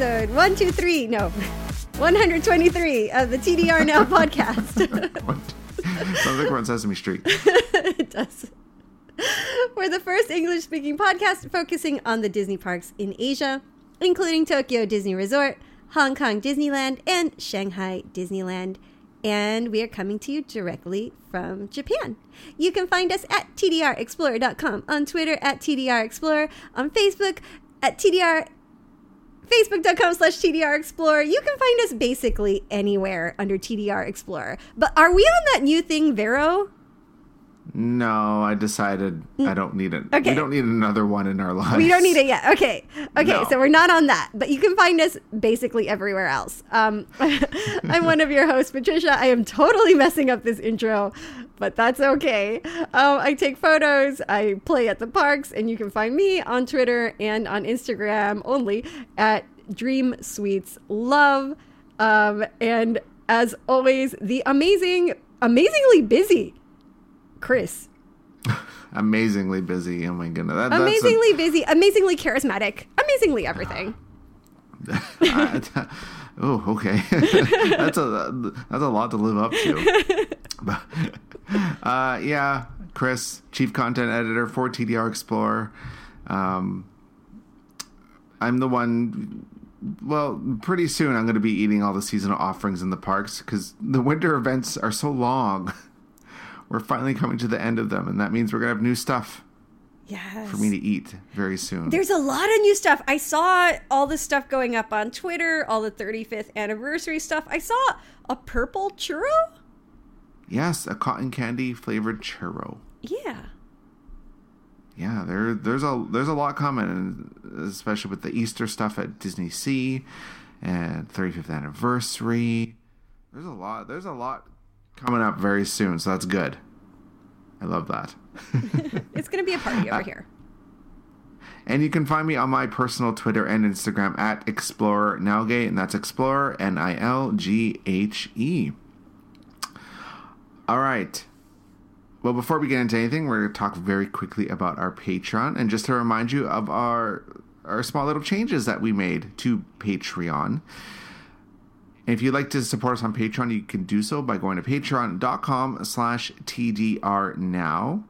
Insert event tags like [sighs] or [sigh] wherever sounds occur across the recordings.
episode 123, no, 123 of the TDR Now [laughs] podcast. Sounds like we're on Sesame Street. [laughs] it does. We're the first English speaking podcast focusing on the Disney parks in Asia, including Tokyo Disney Resort, Hong Kong Disneyland, and Shanghai Disneyland. And we are coming to you directly from Japan. You can find us at tdrexplorer.com, on Twitter at tdrexplorer, on Facebook at tdr facebook.com slash TDR Explorer. You can find us basically anywhere under TDR Explorer. But are we on that new thing, Vero? No, I decided I don't need it. Okay. We don't need another one in our lives. We don't need it yet. Okay. Okay. No. So we're not on that, but you can find us basically everywhere else. Um, [laughs] I'm one of your hosts, Patricia. I am totally messing up this intro, but that's okay. Um, I take photos, I play at the parks, and you can find me on Twitter and on Instagram only at Dream Sweets Love. Um, and as always, the amazing, amazingly busy Chris. [laughs] Amazingly busy. Oh my goodness. That, that's a- amazingly busy, amazingly charismatic, amazingly everything. I- [laughs] oh, okay. [laughs] that's a that's a lot to live up to. But, uh, yeah, Chris, chief content editor for TDR Explorer. Um, I'm the one. Well, pretty soon I'm going to be eating all the seasonal offerings in the parks because the winter events are so long. We're finally coming to the end of them, and that means we're going to have new stuff Yes. for me to eat very soon. There's a lot of new stuff. I saw all this stuff going up on Twitter, all the 35th anniversary stuff. I saw a purple churro. yes, a cotton candy flavored churro. Yeah. Yeah, there there's a there's a lot coming, especially with the Easter stuff at Disney Sea and 35th anniversary. There's a lot. There's a lot coming up very soon, so that's good. I love that. [laughs] It's going to be a party over uh, here. And you can find me on my personal Twitter and Instagram at Explorer Nalgate, and that's Explorer N I L G H E. All right. Well, before we get into anything, we're going to talk very quickly about our Patreon, and just to remind you of our our small little changes that we made to Patreon. And if you'd like to support us on Patreon, you can do so by going to patreon.com slash TDR now.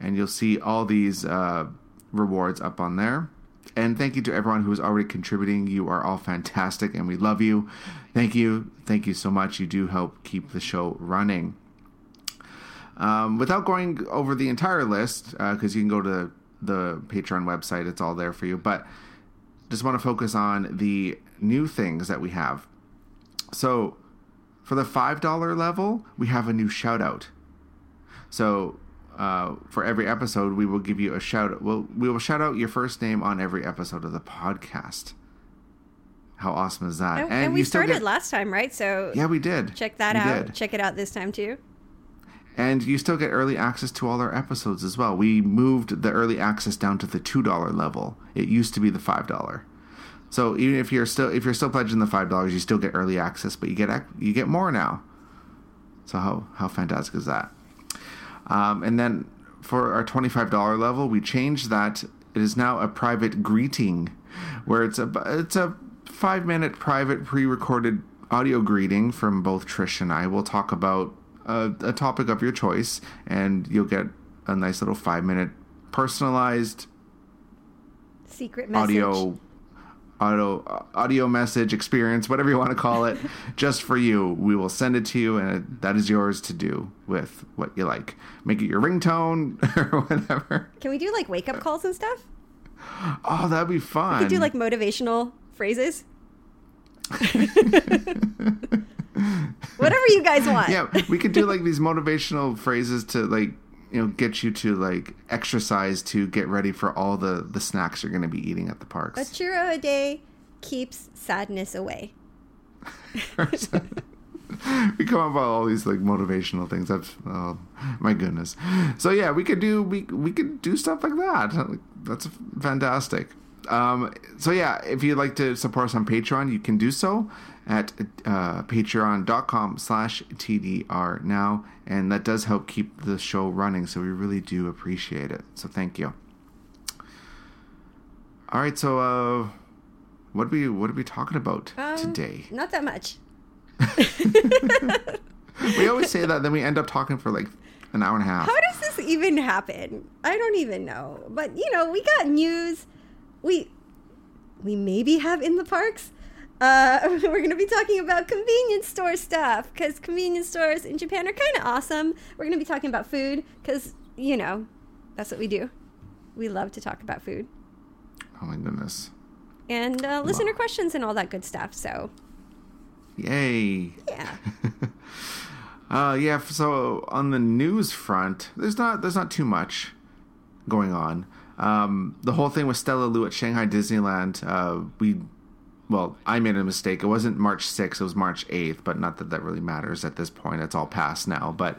And you'll see all these uh, rewards up on there. And thank you to everyone who is already contributing. You are all fantastic and we love you. Thank you. Thank you so much. You do help keep the show running. Um, without going over the entire list, because you can go to the Patreon website, it's all there for you. But just want to focus on the new things that we have. So, for the $5 level, we have a new shout out. So, uh, for every episode, we will give you a shout out. We'll, we will shout out your first name on every episode of the podcast. How awesome is that? And, and we started get- last time, right? So Yeah, we did. check that We out. did. Check it out this time too. And you still get early access to all our episodes as well. We moved the early access down to the two dollar level. It used to be the five dollar. So even if you're still if you're still pledging the five dollars, you still get early access, but you get you get more now. So how how fantastic is that? Um, and then for our twenty five dollar level, we changed that. It is now a private greeting, where it's a it's a five minute private pre recorded audio greeting from both Trish and I. We'll talk about a, a topic of your choice, and you'll get a nice little five minute personalized Secret message. audio audio uh, audio message experience whatever you want to call it [laughs] just for you we will send it to you and that is yours to do with what you like make it your ringtone [laughs] or whatever Can we do like wake up calls and stuff? oh that'd be fun We could do like motivational phrases. [laughs] Whatever you guys want. yeah we could do like these motivational phrases to like you know get you to like exercise to get ready for all the the snacks you're going to be eating at the parks. A churro a day keeps sadness away. [laughs] we come up with all these like motivational things. That's oh my goodness. So yeah, we could do we we could do stuff like that. That's fantastic. Um, so yeah, if you'd like to support us on Patreon, you can do so at uh, patreon.com slash TDR now. And that does help keep the show running. So we really do appreciate it. So thank you. All right. So, uh, what are we what are we talking about Um, today? Not that much. [laughs] [laughs] We always say that, then we end up talking for like an hour and a half. How does this even happen? I don't even know. But you know, we got news. We we maybe have in the parks. Uh, [laughs] we're going to be talking about convenience store stuff because convenience stores in Japan are kind of awesome. We're going to be talking about food because you know that's what we do. We love to talk about food Oh my goodness! and uh, listener questions and all that good stuff. So Yay! yeah, [laughs] Uh, yeah. So on the news front, there's not there's not too much going on. Um, the whole thing with Stella Lou at Shanghai Disneyland. Uh, we, well, I made a mistake. It wasn't March 6th. It was March 8th. But not that that really matters at this point. It's all past now. But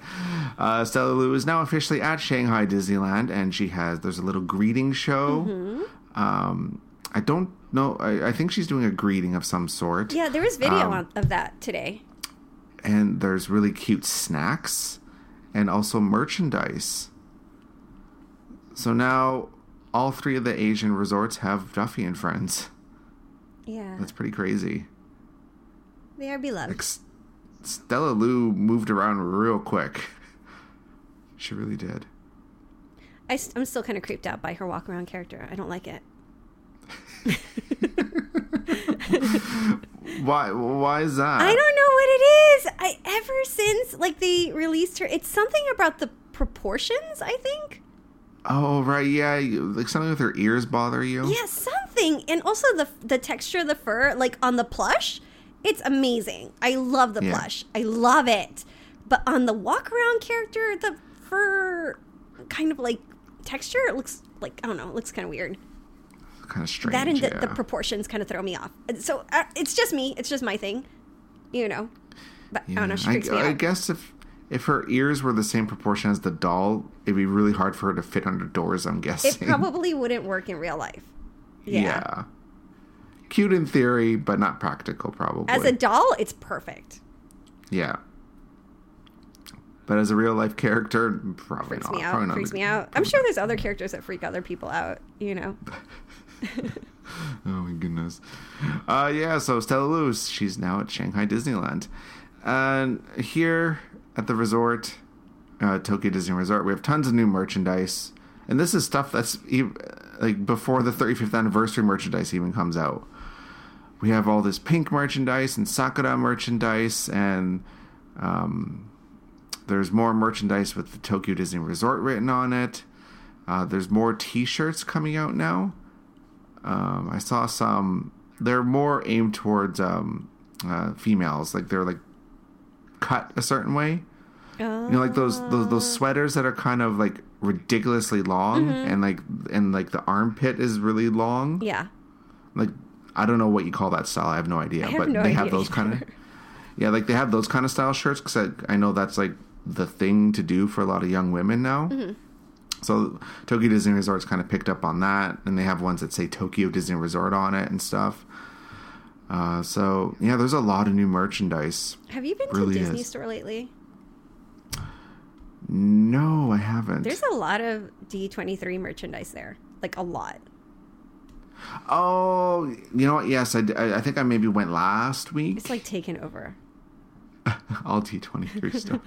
uh, Stella Lou is now officially at Shanghai Disneyland, and she has there's a little greeting show. Um, I don't know. I, I think she's doing a greeting of some sort. yeah. There was video Um, on, of that today. and there's really cute snacks and also merchandise. So now all three of the Asian resorts have Duffy and friends. Yeah, That's pretty crazy. they are beloved. Like, Stella Lou moved around real quick. [laughs] She really did. I, am still kind of creeped out by her walk around character. I don't like it. [laughs] Why? Why is that? I don't know what it is. I ever since like they released her, it's something about the proportions. I think. Oh right, yeah. Like something with her ears bother you. Yeah, something, and also the the texture of the fur, like on the plush, it's amazing. I love the Yeah. plush. I love it. But on the walk around character, the fur kind of like texture, it looks like I don't know, it looks kind of weird. Kind of strange. that and the, yeah. the proportions kind of throw me off. So uh, it's just me. It's just my thing, you know. But I don't know. She I, freaks me I out. guess if if her ears were the same proportion as the doll, it'd be really hard for her to fit under doors. I'm guessing It [laughs] probably wouldn't work in real life. Yeah. yeah. Cute in theory, but not practical, probably. As a doll, it's perfect. yeah. But as a real life character, probably Freaks not. me out. Probably Freaks the- me out. I'm sure there's other characters that freak other people out. You know. [laughs] Oh my goodness. Uh, yeah, so Stella Lou's, she's now at Shanghai Disneyland. And here at the resort, uh, Tokyo Disney Resort, we have tons of new merchandise. And this is stuff that's ev- like before the 35th anniversary merchandise even comes out. We have all this pink merchandise and Sakura merchandise, and um, there's more merchandise with the Tokyo Disney Resort written on it. Uh, there's more t shirts coming out now. Um, I saw some. They're more aimed towards um, uh, females. Like they're like cut a certain way. You know, like those, those those sweaters that are kind of like ridiculously long, Mm-hmm. and like and like the armpit is really long. Yeah. Like I don't know what you call that style. I have no idea. Have but no they have idea those kind of. [laughs] Yeah, like they have those kind of style shirts because I, I know that's like the thing to do for a lot of young women now. Mm-hmm. So Tokyo Disney Resort's kind of picked up on that, and they have ones that say Tokyo Disney Resort on it and stuff. Uh, so yeah, there's a lot of new merchandise. Have you been Really to Disney is. Store lately? No, I haven't. There's a lot of D23 merchandise there. Like a lot. oh, you know what? Yes, I, I think I maybe went last week. It's like taken over. [laughs] all D23 [laughs] stuff.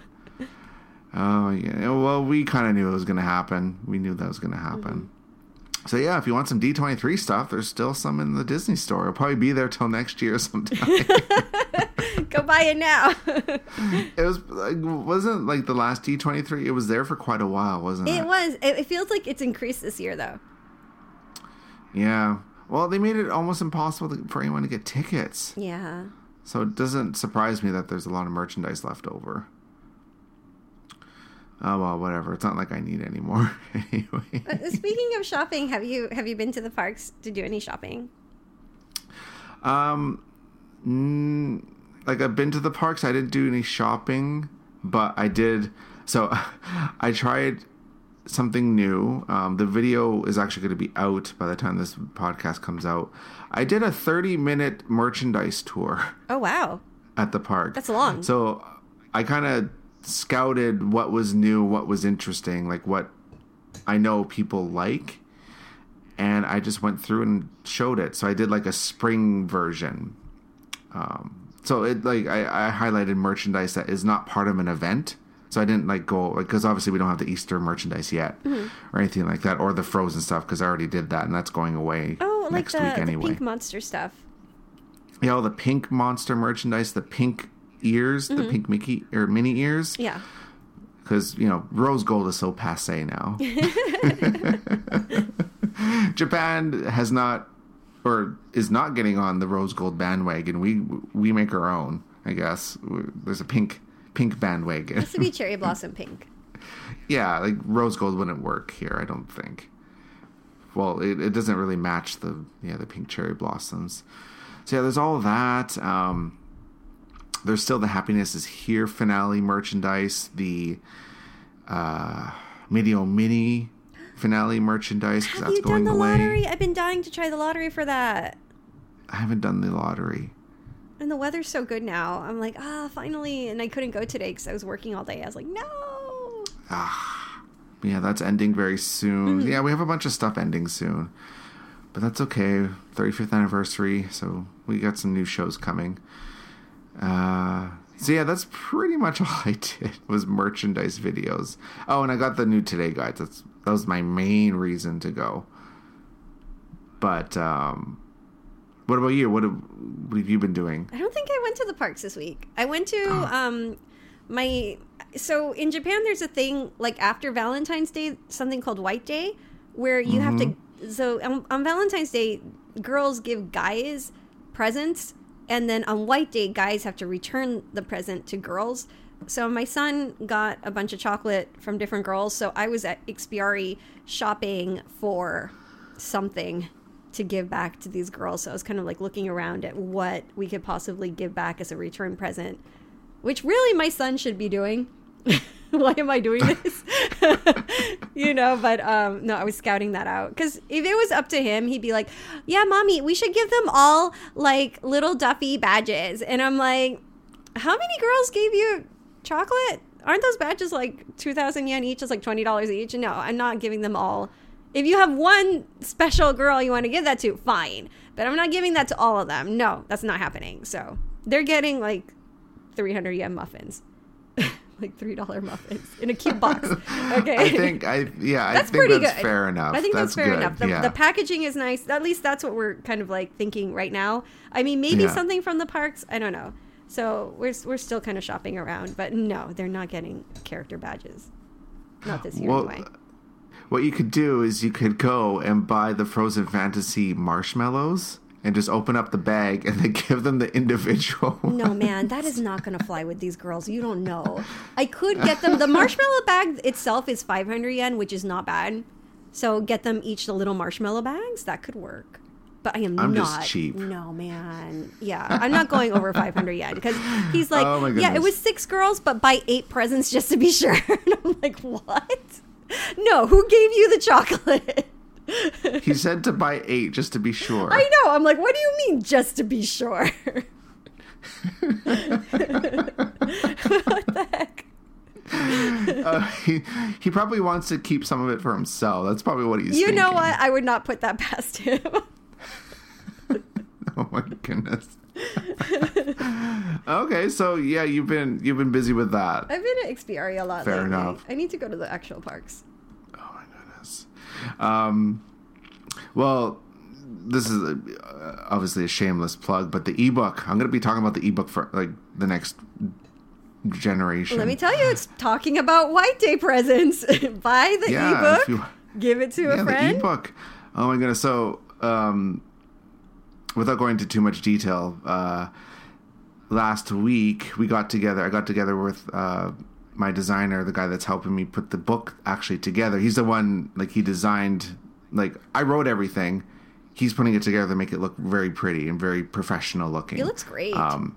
Oh yeah. Oh, well, we kind of knew it was going to happen. We knew that was going to happen. Mm-hmm. So yeah, if you want some D23 stuff, there's still some in the Disney store. It'll probably be there till next year [laughs] sometime. Go buy it now. [laughs] it was like wasn't like the last D23. It was there for quite a while, wasn't it? it was. It, it feels like it's increased this year though. Yeah. Well, they made it almost impossible to, for anyone to get tickets. Yeah. So it doesn't surprise me that there's a lot of merchandise left over. Oh well, whatever. It's not like I need any more [laughs] anyway. Speaking of shopping, have you have you been to the parks to do any shopping? Um, like I've been to the parks. I didn't do any shopping, but I did. So [laughs] I tried something new. Um, the video is actually going to be out by the time this podcast comes out. I did a 30 minute merchandise tour [laughs] Oh wow. at the park. That's long. So I kind of scouted what was new, what was interesting, like what I know people like. and I just went through and showed it. So I did like a spring version. Um, so it like I, I highlighted merchandise that is not part of an event. So I didn't like go because obviously we don't have the Easter merchandise yet Mm-hmm. or anything like that, or the Frozen stuff because I already did that and that's going away Oh, like next the, week the pink monster stuff. Yeah, all the pink monster merchandise, the pink ears, the pink Mickey or Minnie ears, Mm-hmm. Yeah. because you know rose gold is so passe now. [laughs] [laughs] Japan has not or is not getting on the rose gold bandwagon. We we make our own, I guess. There's a pink pink bandwagon. This would be [laughs] cherry blossom pink. yeah, like rose gold wouldn't work here. I don't think. Well, it, it doesn't really match the yeah the pink cherry blossoms. So yeah, there's all that. Um, there's still the happiness is here finale merchandise, the uh, Medio Mini finale merchandise because that's you done going the away. lottery? I've been dying to try the lottery for that. I haven't done the lottery. And the weather's so good now. I'm like, ah, finally. And I couldn't go today because I was working all day. I was like, no. Ah, Yeah, that's ending very soon. Mm-hmm. Yeah, we have a bunch of stuff ending soon. But that's okay. 35th anniversary, so we got some new shows coming. Uh, so yeah, that's pretty much [laughs] all I did was merchandise videos. Oh, and I got the new Today guides. That's that was my main reason to go. But um, what about you? What have, what have you been doing? I don't think I went to the parks this week. I went to Oh. [gasps] um my so in Japan there's a thing like after Valentine's Day something called White Day where you have to so on, on Valentine's Day girls give guys presents and then on White Day guys have to return the present to girls. So my son got a bunch of chocolate from different girls so I was at Ikspiari shopping for something to give back to these girls. So I was kind of like looking around at what we could possibly give back as a return present, which really my son should be doing. [laughs] Why am I doing [laughs] this? [laughs] you know, but um, no, I was scouting that out because if it was up to him, he'd be like, "Yeah, mommy, we should give them all like little Duffy badges." And I'm like, "How many girls gave you chocolate? Aren't those badges like two thousand yen each? It's like twenty dollars each." No, I'm not giving them all if you have one special girl you want to give that to, fine. But I'm not giving that to all of them. No, that's not happening. So they're getting like 300 yen muffins, [laughs] like three dollar muffins in a cute box. [laughs] Okay, I think I yeah, I that's think pretty that's good. fair enough. I think that's, fair good. enough. The, yeah. the packaging is nice. At least that's what we're kind of like thinking right now. I mean, maybe Yeah. something from the parks. I don't know. So we're we're still kind of shopping around, but no, they're not getting character badges. Not this year Well, anyway. What you could do is you could go and buy the Frozen Fantasy marshmallows and just open up the bag and then [laughs] give them the individual. No, man, that is not going to fly with these girls. You don't know. [laughs] I could get them. The marshmallow bag itself is 500 yen, which is not bad. So get them each the little marshmallow bags. That could work. But I am I'm not. just cheap. No, man. Yeah, I'm not going over 500 yet because he's like, Oh, yeah, it was six girls, but buy eight presents just to be sure. [laughs] And I'm like, what? No, who gave you the chocolate? [laughs] he said to buy eight just to be sure. I know. I'm like, what do you mean, just to be sure? [laughs] what the heck? Uh, he, he probably wants to keep some of it for himself. That's probably what he's You know what? I would not put that past him. [laughs] Oh my goodness. [laughs] okay, so yeah, you've been you've been busy with that. I've been at Ikspiari a lot Fair lately. enough. I need to go to the actual parks. Oh my goodness. Um, well, this is uh, obviously a shameless plug, but the ebook. I'm going to be talking about the ebook for like the next generation. Let me tell you, it's talking about White Day presents. [laughs] Buy the Yeah, ebook, you- give it to yeah, a friend. the ebook. Oh my goodness. So, um, without going into too much detail, uh, last week we got together. I got together with uh, my designer, the guy that's helping me put the book actually together. He's the one like he designed. Like I wrote everything. He's putting it together to make it look very pretty and very professional looking. It looks great. Um,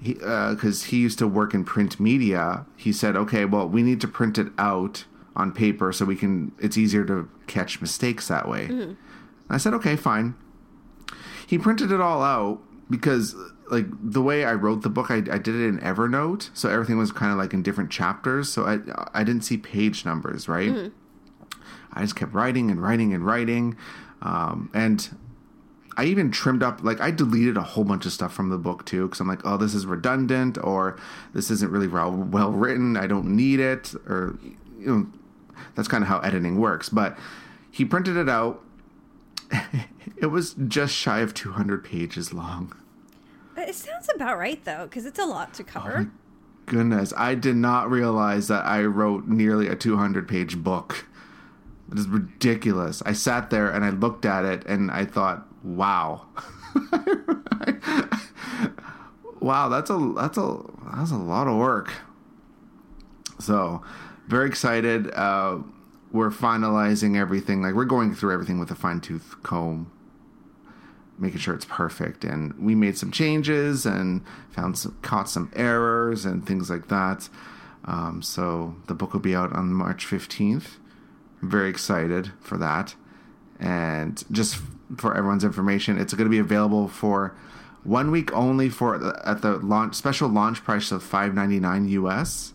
he because he used to work in print media. He said, "Okay, well, we need to print it out on paper so we can. It's easier to catch mistakes that way." Mm-hmm. I said, "Okay, fine." He printed it all out because, like, the way I wrote the book, I, I did it in Evernote, so everything was kind of like in different chapters. So I I didn't see page numbers, right? I just kept writing and writing and writing. Um, and I even trimmed up, like, I deleted a whole bunch of stuff from the book too, because I'm like, oh, this is redundant, or this isn't really well, well written. I don't need it, or, you know, that's kind of how editing works. But he printed it out. [laughs] it was just shy of 200 pages long. It sounds about right though, because it's a lot to cover. Oh goodness, I did not realize that I wrote nearly a 200 page book. It is ridiculous. I sat there and I looked at it and I thought, wow. [laughs] wow, that's a that's a that's a lot of work. So, very excited. Uh, we're finalizing everything. Like we're going through everything with a fine tooth comb making sure it's perfect. And we made some changes and found some, caught some errors and things like that. Um, so the book will be out on March 15th. I'm very excited for that. And just for everyone's information, it's going to be available for one week only for at the launch special launch price of 5.99 US.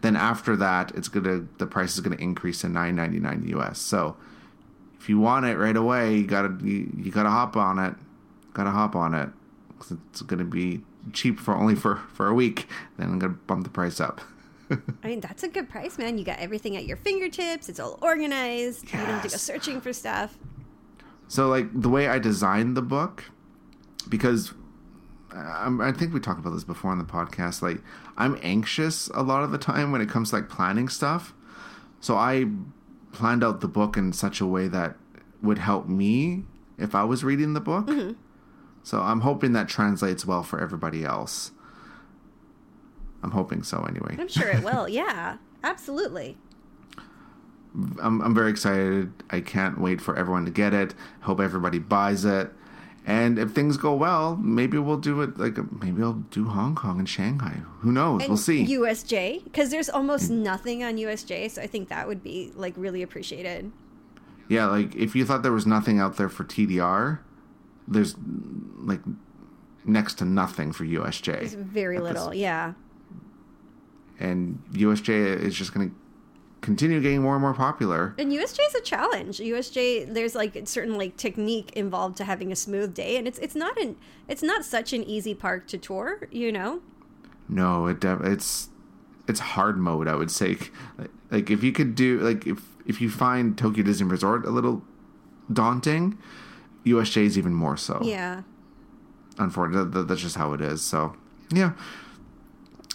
Then after that, it's gonna the price is gonna increase to 9.99 US. So if you want it right away, you gotta you, you gotta hop on it. Gotta hop on it. because It's gonna be cheap for only for for a week. Then I'm gonna bump the price up. [laughs] I mean, that's a good price, man. You got everything at your fingertips. It's all organized. Yes. You don't have to go searching for stuff. So, like the way I designed the book, because I'm, I think we talked about this before on the podcast. Like, I'm anxious a lot of the time when it comes to like planning stuff. So I planned out the book in such a way that would help me if I was reading the book. Mm-hmm. So I'm hoping that translates well for everybody else. I'm hoping so anyway. I'm sure it will. [laughs] yeah, absolutely. I'm, I'm very excited. I can't wait for everyone to get it. Hope everybody buys it. And if things go well, maybe we'll do it like maybe I'll do Hong Kong and Shanghai. Who knows? And we'll see. USJ because there's almost mm. nothing on USJ, so I think that would be like really appreciated. Yeah, like if you thought there was nothing out there for TDR, there's like next to nothing for USJ. There's very little, yeah. And USJ is just going to continue getting more and more popular. And USJ is a challenge. USJ, there's like certain like technique involved to having a smooth day, and it's it's not an it's not such an easy park to tour, you know. No, it it's it's hard mode. I would say, like, like if you could do like if if you find Tokyo Disney Resort a little daunting, USJ is even more so. Yeah. Unfortunately, that's just how it is. So, yeah.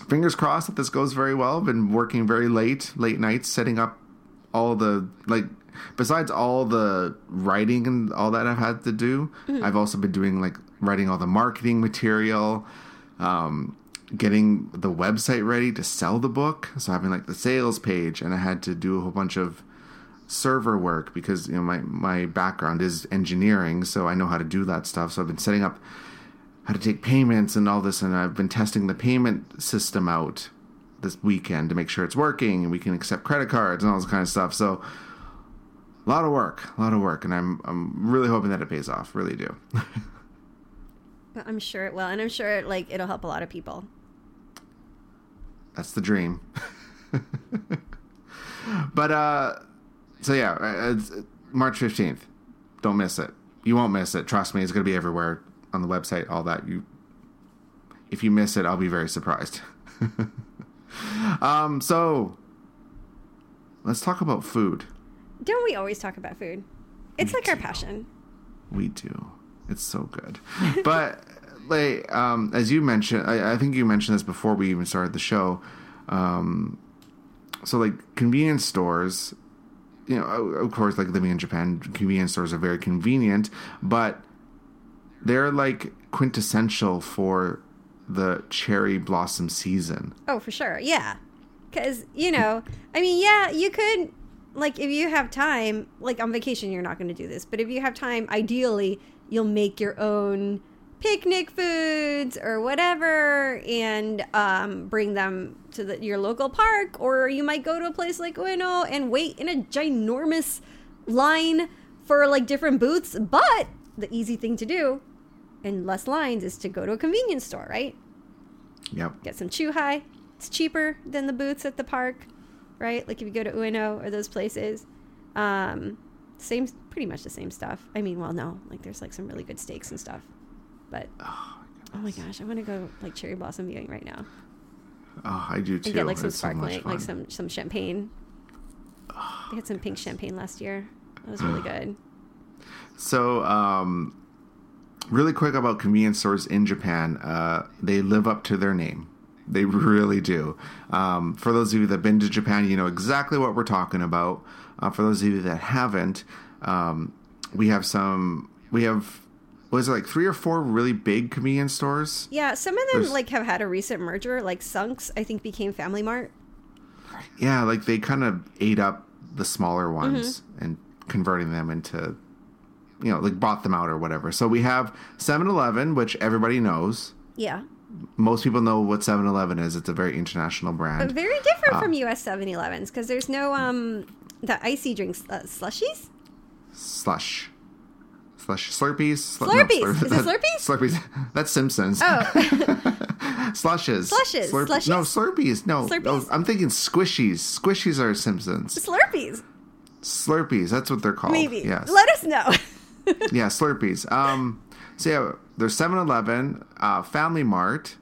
Fingers crossed that this goes very well. Been working very late, late nights, setting up all the like. Besides all the writing and all that I've had to do, mm-hmm. I've also been doing like writing all the marketing material, um, getting the website ready to sell the book. So having like the sales page, and I had to do a whole bunch of server work because you know my my background is engineering, so I know how to do that stuff. So I've been setting up how to take payments and all this, and I've been testing the payment system out this weekend to make sure it's working and we can accept credit cards and all this kind of stuff. So a lot of work, a lot of work, and I'm I'm really hoping that it pays off. Really do. [laughs] I'm sure it will, and I'm sure it, like it'll help a lot of people. That's the dream. [laughs] but uh so yeah, March fifteenth. Don't miss it. You won't miss it. Trust me, it's going to be everywhere on the website. All that you. If you miss it, I'll be very surprised. [laughs] um. So. Let's talk about food. Don't we always talk about food? It's we like do. our passion. We do. It's so good. [laughs] but like um, as you mentioned, I, I, think you mentioned this before we even started the show. Um, so like convenience stores you know, of course, like living in Japan, convenience stores are very convenient, but they're like quintessential for the cherry blossom season. Oh, for sure. Yeah. Because, you know, I mean, yeah, you could, like, if you have time, like on vacation, you're not going to do this, but if you have time, ideally, you'll make your own picnic foods or whatever and um, bring them to the, your local park. Or you might go to a place like Ueno and wait in a ginormous line for like different booths. But the easy thing to do and less lines is to go to a convenience store, right? Yep. Get some chuhai. It's cheaper than the booths at the park, right? Like if you go to Ueno or those places. Um, same, pretty much the same stuff. I mean, well, no, like there's like some really good steaks and stuff, but oh my gosh, I want to go like cherry blossom viewing right now Oh, I do too. and get like some It's so sparkling, like some some champagne. I had some pink champagne last year. That was really [gasps] good. So, um, really quick about convenience stores in Japan. Uh, they live up to their name. They really do. Um, for those of you that have been to Japan, you know exactly what we're talking about. Uh, for those of you that haven't, um, we have some. We have was it like three or four really big convenience stores? Yeah, some of them There's- like have had a recent merger. Like Sunkus, I think became Family Mart. Yeah, like they kind of ate up the smaller ones Mm-hmm. and converting them into, you know, like bought them out or whatever. So we have 7 Eleven, which everybody knows. Yeah, Most people know what 7 Eleven is. It's a very international brand. but very different from US 7-Elevens because there's no um the icy drinks uh, slushies. Slush. Slush. Slurpees. Slu- Slurpees. Is it Slurpees? Slurpees. That's Simpsons. Oh, [laughs] Slushes. Slushes. Slushies? No, Slurpees. No. Slurpees? no, I'm thinking squishies. Squishies are Simpsons. Slurpees. Slurpees. That's what they're called. Maybe. Yes. Let us know. [laughs] [laughs] yeah, Slurpees. Um, so yeah, there's 7-Eleven, uh, Family Mart,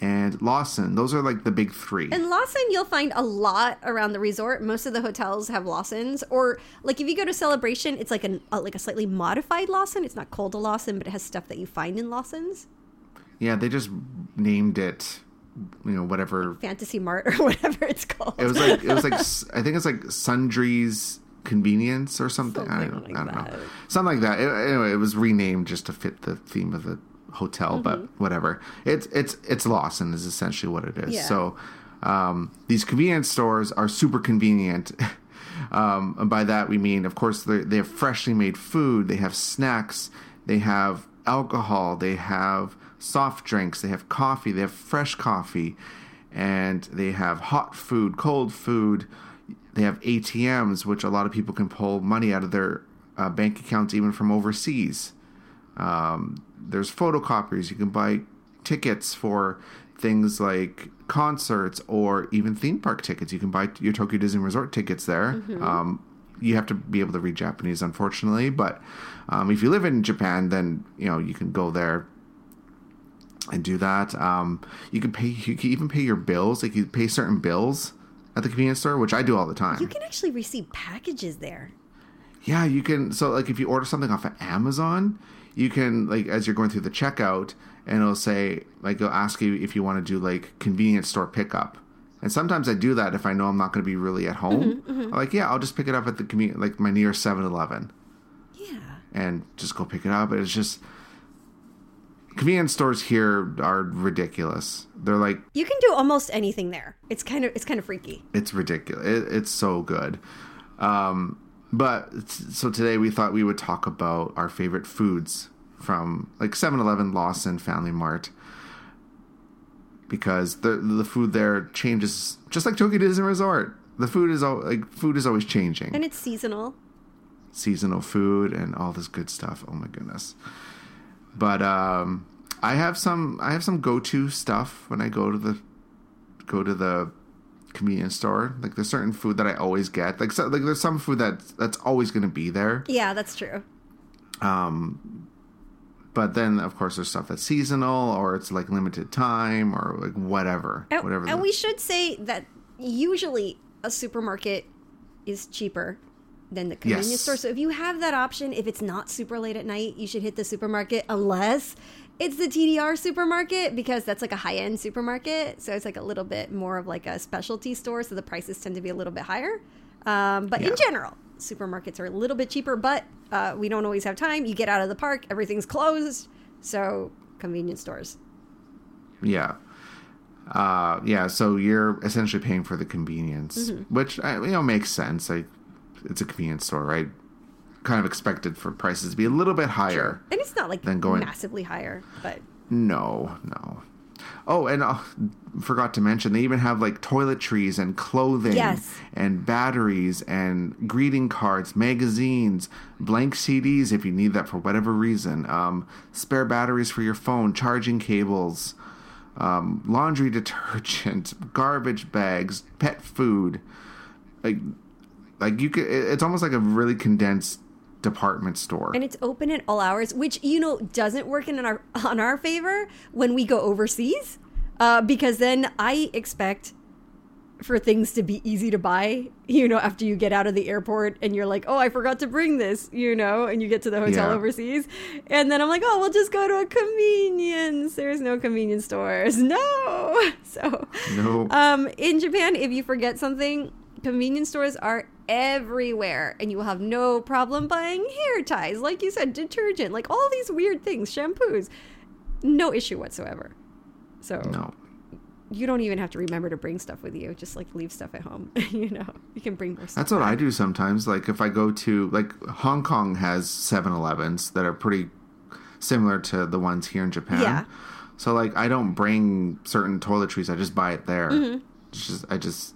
and Lawson. Those are like the big three. In Lawson, you'll find a lot around the resort. Most of the hotels have Lawsons, or like if you go to Celebration, it's like an a, like a slightly modified Lawson. It's not called a Lawson, but it has stuff that you find in Lawsons, yeah, they just named it, you know, whatever. Fantasy Mart [laughs] or whatever it's called. It was like it was like [laughs] I think it's like Sundries Convenience or something. I don't, Something I like don't that. know. Something like that. It, anyway, it was renamed just to fit the theme of the hotel, Mm-hmm. but whatever. It's it's it's Lawson is essentially what it is. Yeah. So um, these convenience stores are super convenient. [laughs] um, and by that we mean, of course, they have freshly made food. They have snacks. They have alcohol. They have soft drinks. They have coffee. They have fresh coffee, and they have hot food, cold food. They have ATMs, which a lot of people can pull money out of their uh, bank accounts even from overseas. Um, there's photocopiers. You can buy tickets for things like concerts or even theme park tickets. You can buy your Tokyo Disney Resort tickets there. Um, you have to be able to read Japanese, unfortunately, but um, if you live in Japan, then you know you can go there and do that. Um, you can pay. You can even pay your bills. Like you pay certain bills at the convenience store, which I do all the time. you can actually receive packages there. Yeah, you can. So, like, if you order something off of Amazon, you can, like, as you're going through the checkout, and it'll say, like, it'll ask you if you want to do, like, convenience store pickup. And sometimes I do that if I know I'm not going to be really at home. I'm like, yeah, I'll just pick it up at the conven- like my nearest 7-Eleven Yeah. and just go pick it up. It's just convenience stores here are ridiculous. They're like You can do almost anything there. It's kind of it's kind of freaky. it's ridiculous. It, it's so good. Um, but so today we thought we would talk about our favorite foods from like 7-Eleven, Lawson, Family Mart. Because the the food there changes just like Tokyo Disney Resort. The food is all like food is always changing. And it's seasonal. Seasonal food and all this good stuff. Oh my goodness. But um I have some I have some go-to stuff when I go to the go to the convenience store. Like there's certain food that I always get. Like so, like there's some food that that's always going to be there. Yeah, that's true. Um, But then of course there's stuff that's seasonal or it's like limited time or like whatever, And, whatever. and the- we should say that usually a supermarket is cheaper than the convenience Yes. store. So if you have that option, if it's not super late at night, you should hit the supermarket unless it's the TDR supermarket because that's like a high end supermarket. So it's like a little bit more of like a specialty store. So the prices tend to be a little bit higher. Um, but Yeah. in general, supermarkets are a little bit cheaper, but uh, we don't always have time. You get out of the park, everything's closed. So convenience stores. Yeah. Uh, yeah, so you're essentially paying for the convenience, Mm-hmm. which uh, you know makes sense. Like it's a convenience store, right? Kind of expected for prices to be a little bit higher. And it's not like Then going- massively higher, but No, no. Oh, and uh, forgot to mention they even have like toiletries and clothing Yes. and batteries and greeting cards, magazines, blank CDs if you need that for whatever reason, um, spare batteries for your phone, charging cables, um, laundry [laughs] detergent, garbage bags, pet food. Like like you could. It's almost like a really condensed department store. and it's open at all hours, which you know doesn't work in our [laughs] on our favor when we go overseas, uh, because then I expect for things to be easy to buy. You know, after you get out of the airport and you're like, oh, I forgot to bring this. You know, and you get to the hotel Yeah. overseas, and then I'm like, oh, we'll just go to a convenience. There's no convenience stores. [laughs] No, [laughs] so no, um, in Japan, if you forget something, convenience stores are everywhere, and you will have no problem buying hair ties, like you said, detergent, like all these weird things, shampoos. No issue whatsoever. So no. you don't even have to remember to bring stuff with you. Just like leave stuff at home. [laughs] you know, you can bring more stuff. That's what I do sometimes. Like if I go to like Hong Kong has 7-Elevens that are pretty similar to the ones here in Japan. Yeah. So like I don't bring certain toiletries. I just buy it there. Mm-hmm. It's just I just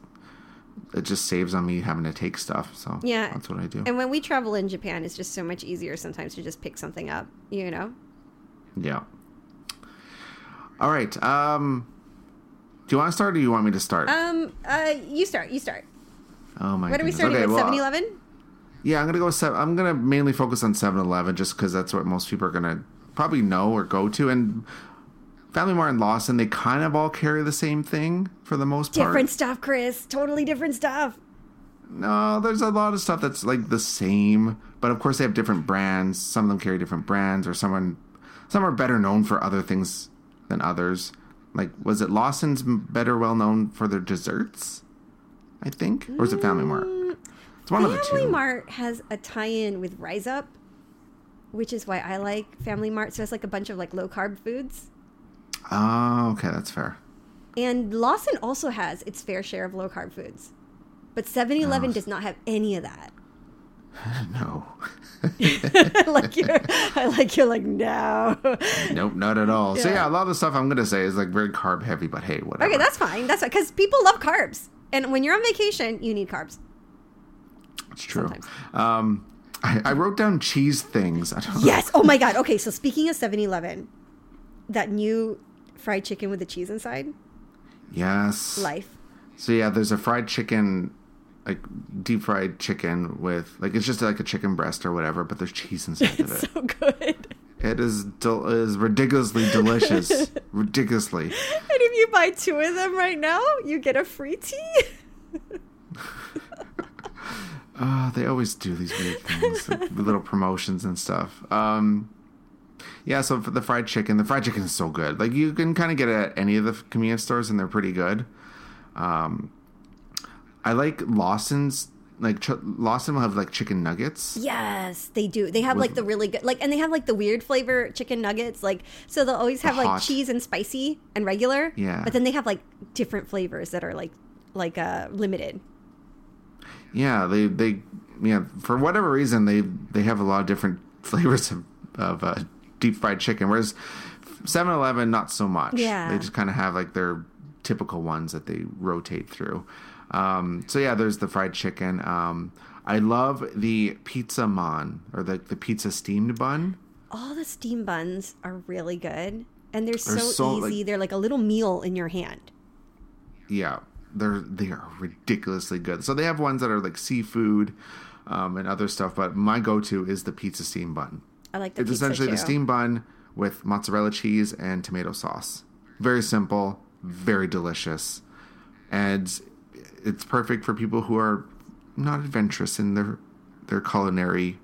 it just saves on me having to take stuff. So Yeah. that's what I do. And when we travel in Japan, it's just so much easier sometimes to just pick something up. You know. Yeah. All right. Um do you want to start or do you want me to start? Um. Uh. You start. You start. oh my What are we goodness. starting Okay, with? well, Seven Eleven. Yeah, I'm gonna go with seven. I'm gonna mainly focus on 7-Eleven just because that's what most people are gonna probably know or go to. And Family Mart and Lawson, they kind of all carry the same thing for the most part. Different stuff, Chris. Totally different stuff. No, there's a lot of stuff that's like the same, but of course they have different brands. Some of them carry different brands, or someone some are better known for other things than others. Like, was it Lawson's better well known for their desserts? I think, or is it Family Mart? Mm, it's one of the two. Family. Mart has a tie-in with RIZAP, which is why I like Family Mart. So it's like a bunch of like low carb foods. Oh, okay, that's fair. And Lawson also has its fair share of low carb foods. But 7-Eleven Oh. does not have any of that. [laughs] No. [laughs] like you're I like you're like no. Nope, not at all. So Yeah. yeah, a lot of the stuff I'm gonna say is like very carb heavy, but hey, whatever. Okay, that's fine. That's fine because people love carbs. And when you're on vacation, you need carbs. it's true. Um, I, I wrote down cheese things. I don't know. Yes. Oh my god. Okay, so speaking of 7-Eleven, that new fried chicken with the cheese inside, Yes. life. So yeah, there's a fried chicken, like deep fried chicken with like it's just like a chicken breast or whatever, but there's cheese inside of [laughs] It's it. so good. It is del- is ridiculously delicious, [laughs] ridiculously. And if you buy two of them right now, you get a free tea. Uh, [laughs] they always do these weird things, like, little promotions and stuff. Um, yeah, so for the fried chicken, the fried chicken is so good. Like you can kind of get it at any of the convenience stores, and they're pretty good. Um, I like Lawson's. Like ch- Lawson will have like chicken nuggets. Yes, they do. They have With- like the really good, like, and they have like the weird flavor chicken nuggets. Like, so they'll always have like hot. cheese and spicy and regular. Yeah. But then they have like different flavors that are like, like uh limited. Yeah, they they yeah for whatever reason they they have a lot of different [laughs] flavors of, of uh, deep fried chicken, whereas 7-Eleven not so much. Yeah. they just kind of have like their typical ones that they rotate through. Um, so yeah, there's the fried chicken. Um, I love the pizza man or the the pizza steamed bun. All the steam buns are really good, and they're so, They're so, like- easy. they're like a little meal in your hand. Yeah, they're they are ridiculously good. So they have ones that are like seafood um, and other stuff, but my go-to is the pizza steam bun. I like the It's essentially the too. steam bun with mozzarella cheese and tomato sauce. Very simple, very delicious, and it's perfect for people who are not adventurous in their their culinary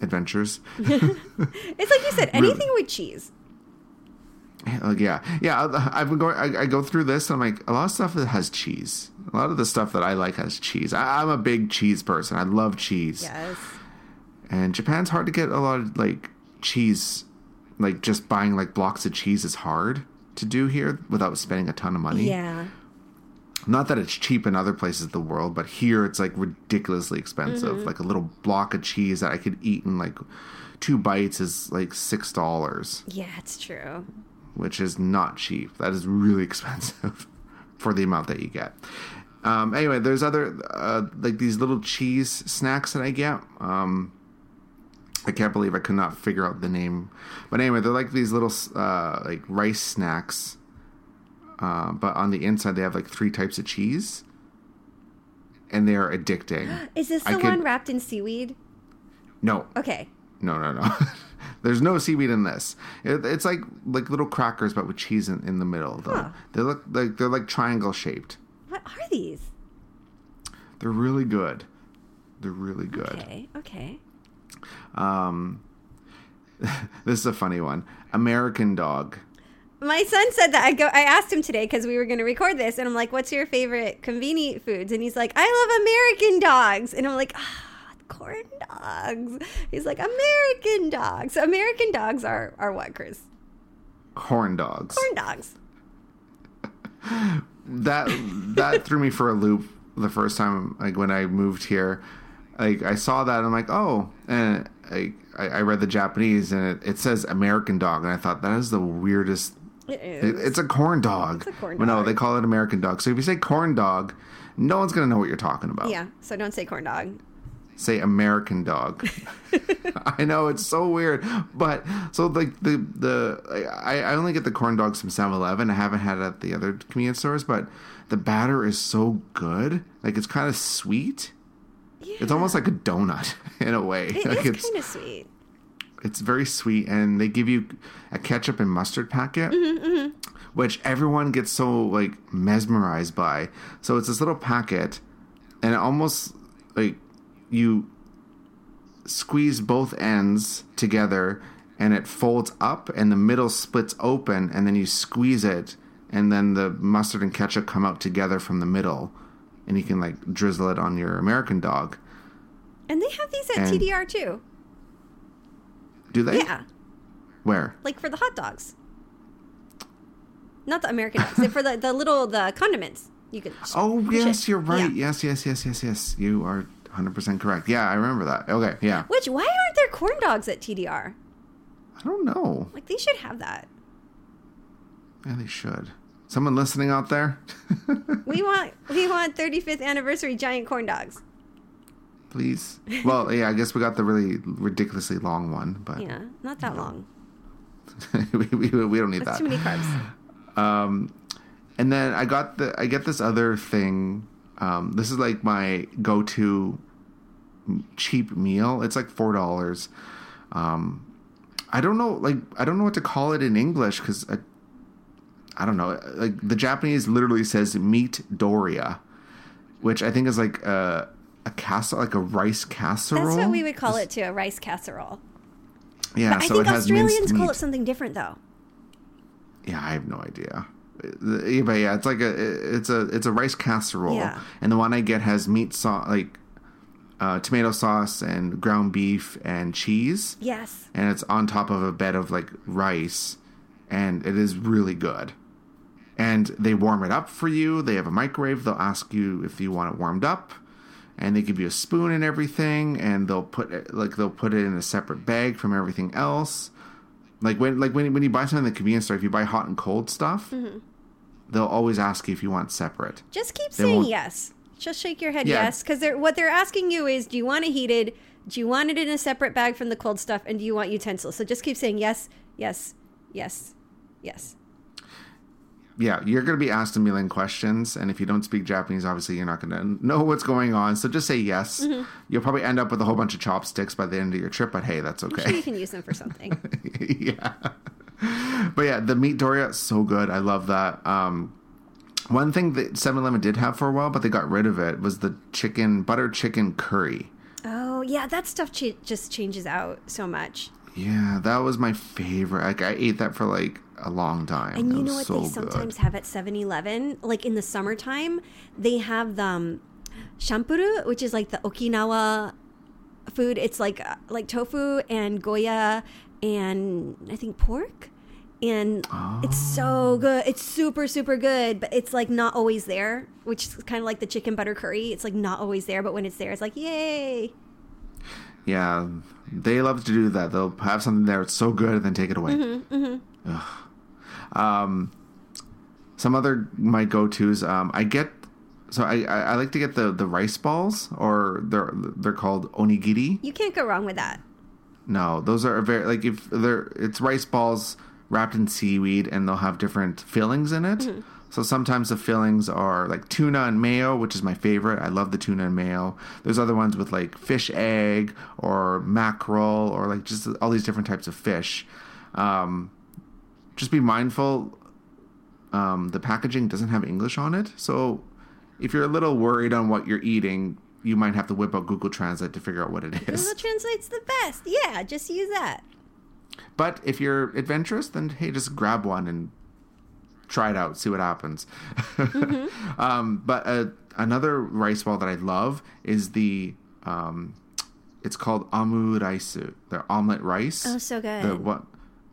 adventures. [laughs] [laughs] It's like you said, anything with cheese. Like, yeah, yeah. I- I've been going. I, I go through this, and I'm like, a lot of stuff that has cheese. A lot of the stuff that I like has cheese. I, I'm a big cheese person. I love cheese. Yes. And Japan's hard to get a lot of like cheese. Like just buying like blocks of cheese is hard to do here without spending a ton of money. Yeah. Not that it's cheap in other places of the world, but here it's like ridiculously expensive. Mm-hmm. Like a little block of cheese that I could eat in like two bites is like six dollars. Yeah, it's true. which is not cheap. That is really [laughs] expensive for the amount that you get. Um, anyway, there's other uh, like these little cheese snacks that I get. Um, I can't believe I could not figure out the name, but anyway, they're like these little uh, like rice snacks. Uh, but on the inside, they have like three types of cheese, and they are addicting. [gasps] Is this I the could- one wrapped in seaweed? No, Okay. no, no, no. [laughs] There's no seaweed in this. It, it's like like little crackers, but with cheese in, in the middle. Though Huh. they look like they're like triangle shaped. What are these? They're really good. They're really good. Okay. Okay. Um, [laughs] this is a funny one. American dog. My son said that I go. I asked him today because we were going to record this, and I'm like, "What's your favorite convenient foods?" And he's like, "I love American dogs," and I'm like, "Ah, corn dogs." He's like, "American dogs." So American dogs are are what, Chris? Corn dogs. Corn dogs. [laughs] that that threw me for a loop the first time like when I moved here. Like I saw that I'm like, oh, and I I read the Japanese and it, it says American dog and I thought that is the weirdest. It It, is. it's a corn dog. It's a corn But no, they call it American dog. So if you say corn dog, no one's gonna know what you're talking about. yeah. So don't say corn dog. Say American dog. [laughs] I know it's so weird, but so like the the I, I only get the corn dogs from 7-Eleven. I haven't had it at the other convenience stores, but the batter is so good. Like it's kind of sweet. Yeah. It's almost like a donut [laughs] in a way. It like is it's kind of sweet. it's very sweet, and they give you a ketchup and mustard packet, mm-hmm, mm-hmm. which everyone gets so like mesmerized by. So it's this little packet, and it almost like you squeeze both ends together, and it folds up, and the middle splits open, and then you squeeze it, and then the mustard and ketchup come out together from the middle, and you can like drizzle it on your American dog. And they have these at And- TDR too. Do they? Yeah. Where? Like for the hot dogs. Not the American dogs. For the, the little the condiments. You could Oh yes, it. you're right. Yeah. Yes, yes, yes, yes, yes. You are 100 percent correct. Yeah, I remember that. Okay, yeah. Which why aren't there corn dogs at TDR? I don't know. Like they should have that. Yeah, they should. Someone listening out there, [laughs] We want we want 35th anniversary giant corn dogs. please. Well, yeah, I guess we got the really ridiculously long one, but Yeah, not that long. [laughs] we, we, we don't need That's that. too many carbs. Um, and then I got the I get this other thing. Um, this is like my go-to cheap meal. It's like four dollars. Um, I don't know, like I don't know what to call it in English because I, I don't know. Like the Japanese literally says meat doria, which I think is like a a casserole, like a rice casserole. That's what we would call it too, a rice casserole. Yeah, I so think it has Australians call meat. it something different though. Yeah, I have no idea. But yeah, it's like a it's a it's a rice casserole, Yeah. and the one I get has meat sauce, like uh, tomato sauce and ground beef and cheese, Yes. and it's on top of a bed of like rice, and it is really good. And they warm it up for you. They have a microwave. They'll ask you if you want it warmed up, and they give you a spoon and everything. And they'll put it like they'll put it in a separate bag from everything else. Like when like when when you buy something at the convenience store, if you buy hot and cold stuff, Mm-hmm. they'll always ask you if you want separate. Just keep They saying yes. Just shake your head Yeah. yes, because they're what they're asking you is, do you want it heated? Do you want it in a separate bag from the cold stuff? And do you want utensils? So just keep saying yes, yes, yes, yes. Yeah, you're going to be asked a million questions, and if you don't speak Japanese, obviously you're not going to know what's going on. So just say yes. Mm-hmm. You'll probably end up with a whole bunch of chopsticks by the end of your trip, but hey, that's I'm sure okay. you can use them for something. [laughs] yeah. But yeah, the meat doria so good. I love that. Um, one thing that 7-Eleven did have for a while, but they got rid of it, was the chicken butter chicken curry. oh yeah, that stuff ch- just changes out so much. Yeah, that was my favorite. Like I ate that for like a long time. And you know what so they good. sometimes have at 7-Eleven? Like in the summertime, they have the um, champuru, which is like the Okinawa food. It's like uh, like tofu and goya and I think pork. And it's so Oh. good. It's super super good, but it's like not always there, which is kind of like the chicken butter curry. It's like not always there, but when it's there, it's like yay. Yeah, they love to do that. They'll have something there, it's so good, and then take it away. Mm-hmm, Ugh. Um, some other my go tos. Um, I get so I, I I like to get the the rice balls, or they're they're called onigiri. You can't go wrong with that. No, those are very like if they're it's rice balls wrapped in seaweed, and they'll have different fillings in it. So sometimes the fillings are like tuna and mayo, which is my favorite. I love the tuna and mayo. There's other ones with like fish egg or mackerel or like just all these different types of fish. Um, just be mindful. Um, the packaging doesn't have English on it, so if you're a little worried on what you're eating, you might have to whip out Google Translate to figure out what it is. Google Translate's the best. Yeah, just use that. But if you're adventurous, then hey, just grab one and try it out, see what happens. Mm-hmm. [laughs] um, but uh, another rice ball that I love is the um, it's called amu raisu, the omelet rice. Oh, so good. The what?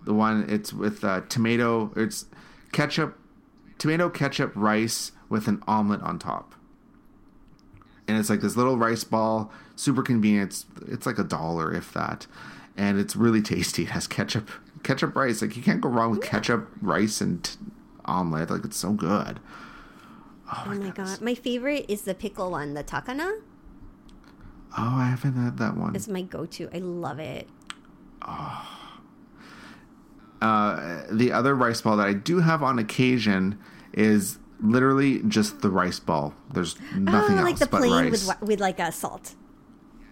The one it's with uh, tomato. It's ketchup, tomato ketchup rice with an omelet on top. And it's like this little rice ball, super convenient. It's, it's like a dollar, if that. And it's really tasty. It has ketchup, ketchup rice. Like you can't go wrong with ketchup rice and t- omelet. Like it's so good. Oh my, oh my god, my favorite is the pickle one, the takana. Oh, I haven't had that one. It's my go-to. I love it. Oh. Uh, the other rice ball that I do have on occasion is literally just the rice ball. There's nothing oh, like else the but plain rice. With, with like a salt.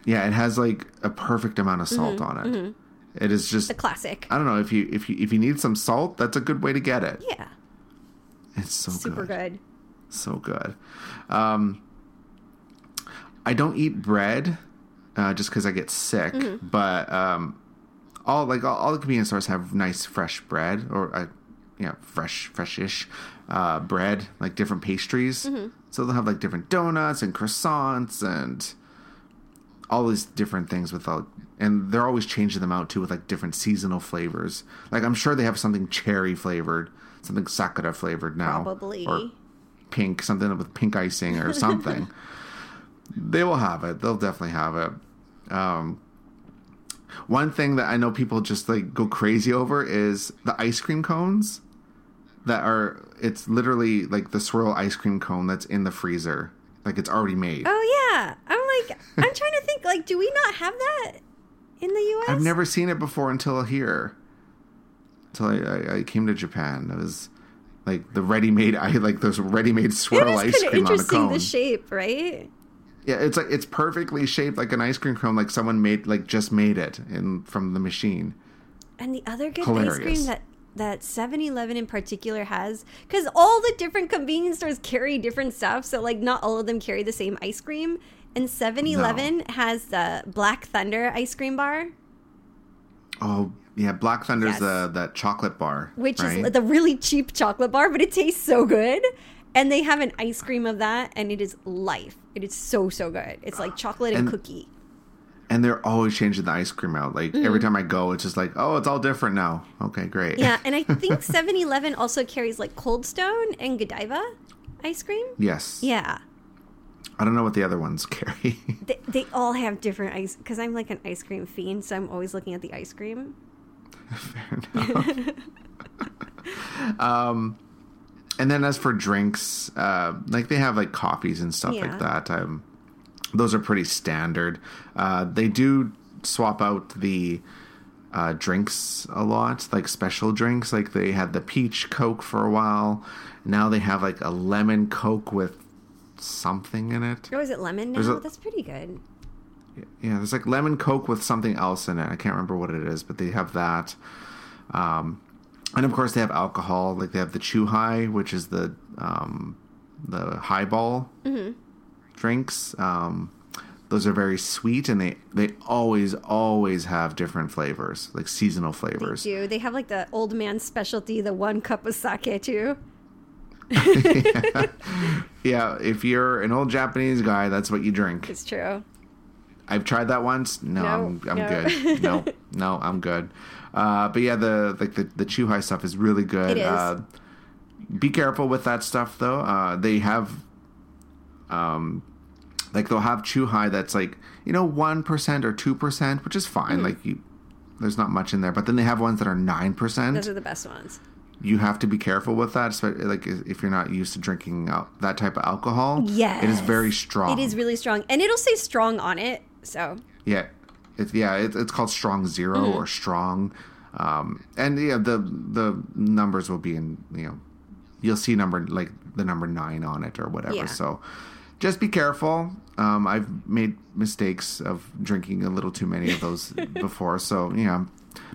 Yeah, it has like a perfect amount of salt mm-hmm, on it. Mm-hmm. It is just the classic. I don't know if you if you if you need some salt, that's a good way to get it. Yeah, it's so super good. good. So good. Um, I don't eat bread uh, just because I get sick, mm-hmm. but um, all like all, all, the convenience stores have nice fresh bread or uh, yeah fresh freshish uh, bread, like different pastries. Mm-hmm. So they'll have like different donuts and croissants and all these different things with all, and they're always changing them out too with like different seasonal flavors. Like I'm sure they have something cherry flavored, something sakura flavored now, probably or pink, something with pink icing or something. [laughs] they will have it. They'll definitely have it. Um, one thing that I know people just like go crazy over is the ice cream cones that are it's literally like the swirl ice cream cone that's in the freezer. Like it's already made. Oh yeah. I'm like I'm trying to think like do we not have that in the US? I've never seen it before until here. Until I, I, I came to Japan. It was like the ready-made I like those ready-made swirl ice cream on a cone. The shape, right? Yeah, it's like it's perfectly shaped like an ice cream cone, like someone made like just made it in from the machine. And the other good Hilarious. ice cream that that 7-Eleven in particular has cuz all the different convenience stores carry different stuff, so like not all of them carry the same ice cream. And 7-Eleven no. has the Black Thunder ice cream bar. Oh, yeah, Black Thunder's yes. the that chocolate bar, which right? is the really cheap chocolate bar, but it tastes so good. And they have an ice cream of that, and it is life. It is so so good. It's like chocolate and, and cookie and they're always changing the ice cream out. Like mm-hmm. every time I go, it's just like, oh, it's all different now. Okay, great. Yeah, and I [laughs] think 7-Eleven also carries like Cold Stone and Godiva ice cream. Yes. Yeah. I don't know what the other ones [laughs] carry. they, they all have different ice because I'm like an ice cream fiend, so I'm always looking at the ice cream. Fair enough. [laughs] um, and then as for drinks, uh, like they have like coffees and stuff yeah. like that. Um, those are pretty standard. Uh, they do swap out the uh, drinks a lot, like special drinks. Like they had the peach Coke for a while. Now they have like a lemon Coke with something in it. Oh, is it lemon now? A, That's pretty good. Yeah, there's like lemon Coke with something else in it. I can't remember what it is, but they have that. Um, and of course, they have alcohol. Like they have the Chuhai, which is the um, the highball. Mm-hmm drinks. Um, those are very sweet, and they they always always have different flavors, like seasonal flavors. They do. They have like the old man specialty, the one cup of sake too. [laughs] yeah. yeah, if you're an old Japanese guy, that's what you drink. It's true. I've tried that once. No, no I'm, I'm no. good. No, [laughs] no, I'm good. Uh, but yeah, the like the the Chuhai stuff is really good. It is. Uh, be careful with that stuff though. Uh, they have um, like they'll have Chuhai that's like you know one percent or two percent, which is fine. Mm-hmm. Like you, there's not much in there. But then they have ones that are nine percent. Those are the best ones. You have to be careful with that, especially like if you're not used to drinking that type of alcohol. Yeah, it is very strong. It is really strong, and it'll say strong on it. So yeah, it's yeah, it, it's called strong 0 mm-hmm. or strong, um, and yeah, the the numbers will be in you know you'll see number like the number nine on it or whatever. Yeah. So just be careful. Um, I've made mistakes of drinking a little too many of those [laughs] before, so yeah,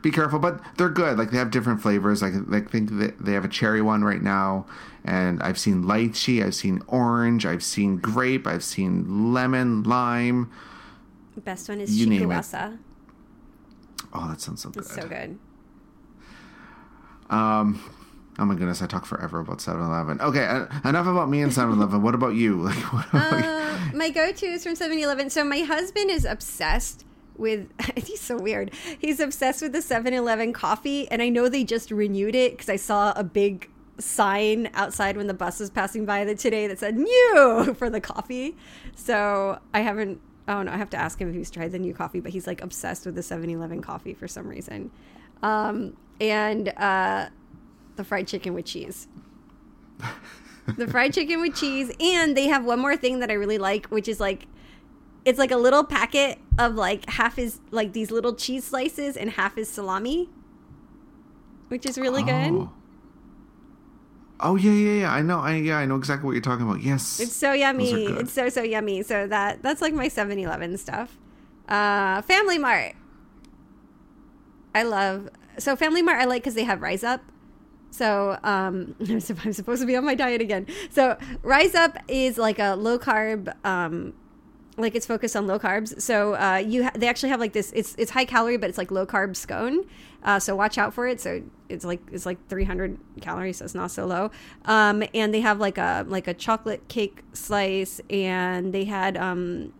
be careful. But they're good. Like they have different flavors. Like I think they have a cherry one right now, and I've seen lychee, I've seen orange, I've seen grape, I've seen lemon, lime. Best one is You. Oh, that sounds so good. It's so good. Um, oh my goodness, I talk forever about 7-Eleven. Okay, uh, enough about me and 7-Eleven. what about you? [laughs] Like, what about you? Uh, my go-to is from 7-Eleven. So my husband is obsessed with. [laughs] He's so weird. He's obsessed with the 7-Eleven coffee, and I know they just renewed it because I saw a big sign outside when the bus was passing by the, today that said "new" [laughs] for the coffee. So I haven't. I don't. I have to ask him if he's tried the new coffee, but he's like obsessed with the 7-Eleven coffee for some reason. Um, and uh, the fried chicken with cheese [laughs] the fried chicken with cheese and they have one more thing that i really like which is like it's like a little packet of like half is like these little cheese slices and half is salami which is really good Oh. Yeah, yeah, yeah. I know. I yeah, I know exactly what you're talking about. Yes, it's so yummy it's so so yummy so that that's like my 7-eleven stuff uh family mart i love so family mart i like because they have RIZAP So um, [laughs] I'm, I'm supposed to be on my diet again. So RIZAP is like a low carb, um, like it's focused on low carbs. So uh, you ha- they actually have like this. It's it's high calorie, but it's like low carb scone. Uh, so watch out for it. So it's like it's like 300 calories, so it's not so low. Um, and they have like a like a chocolate cake slice, and they had um,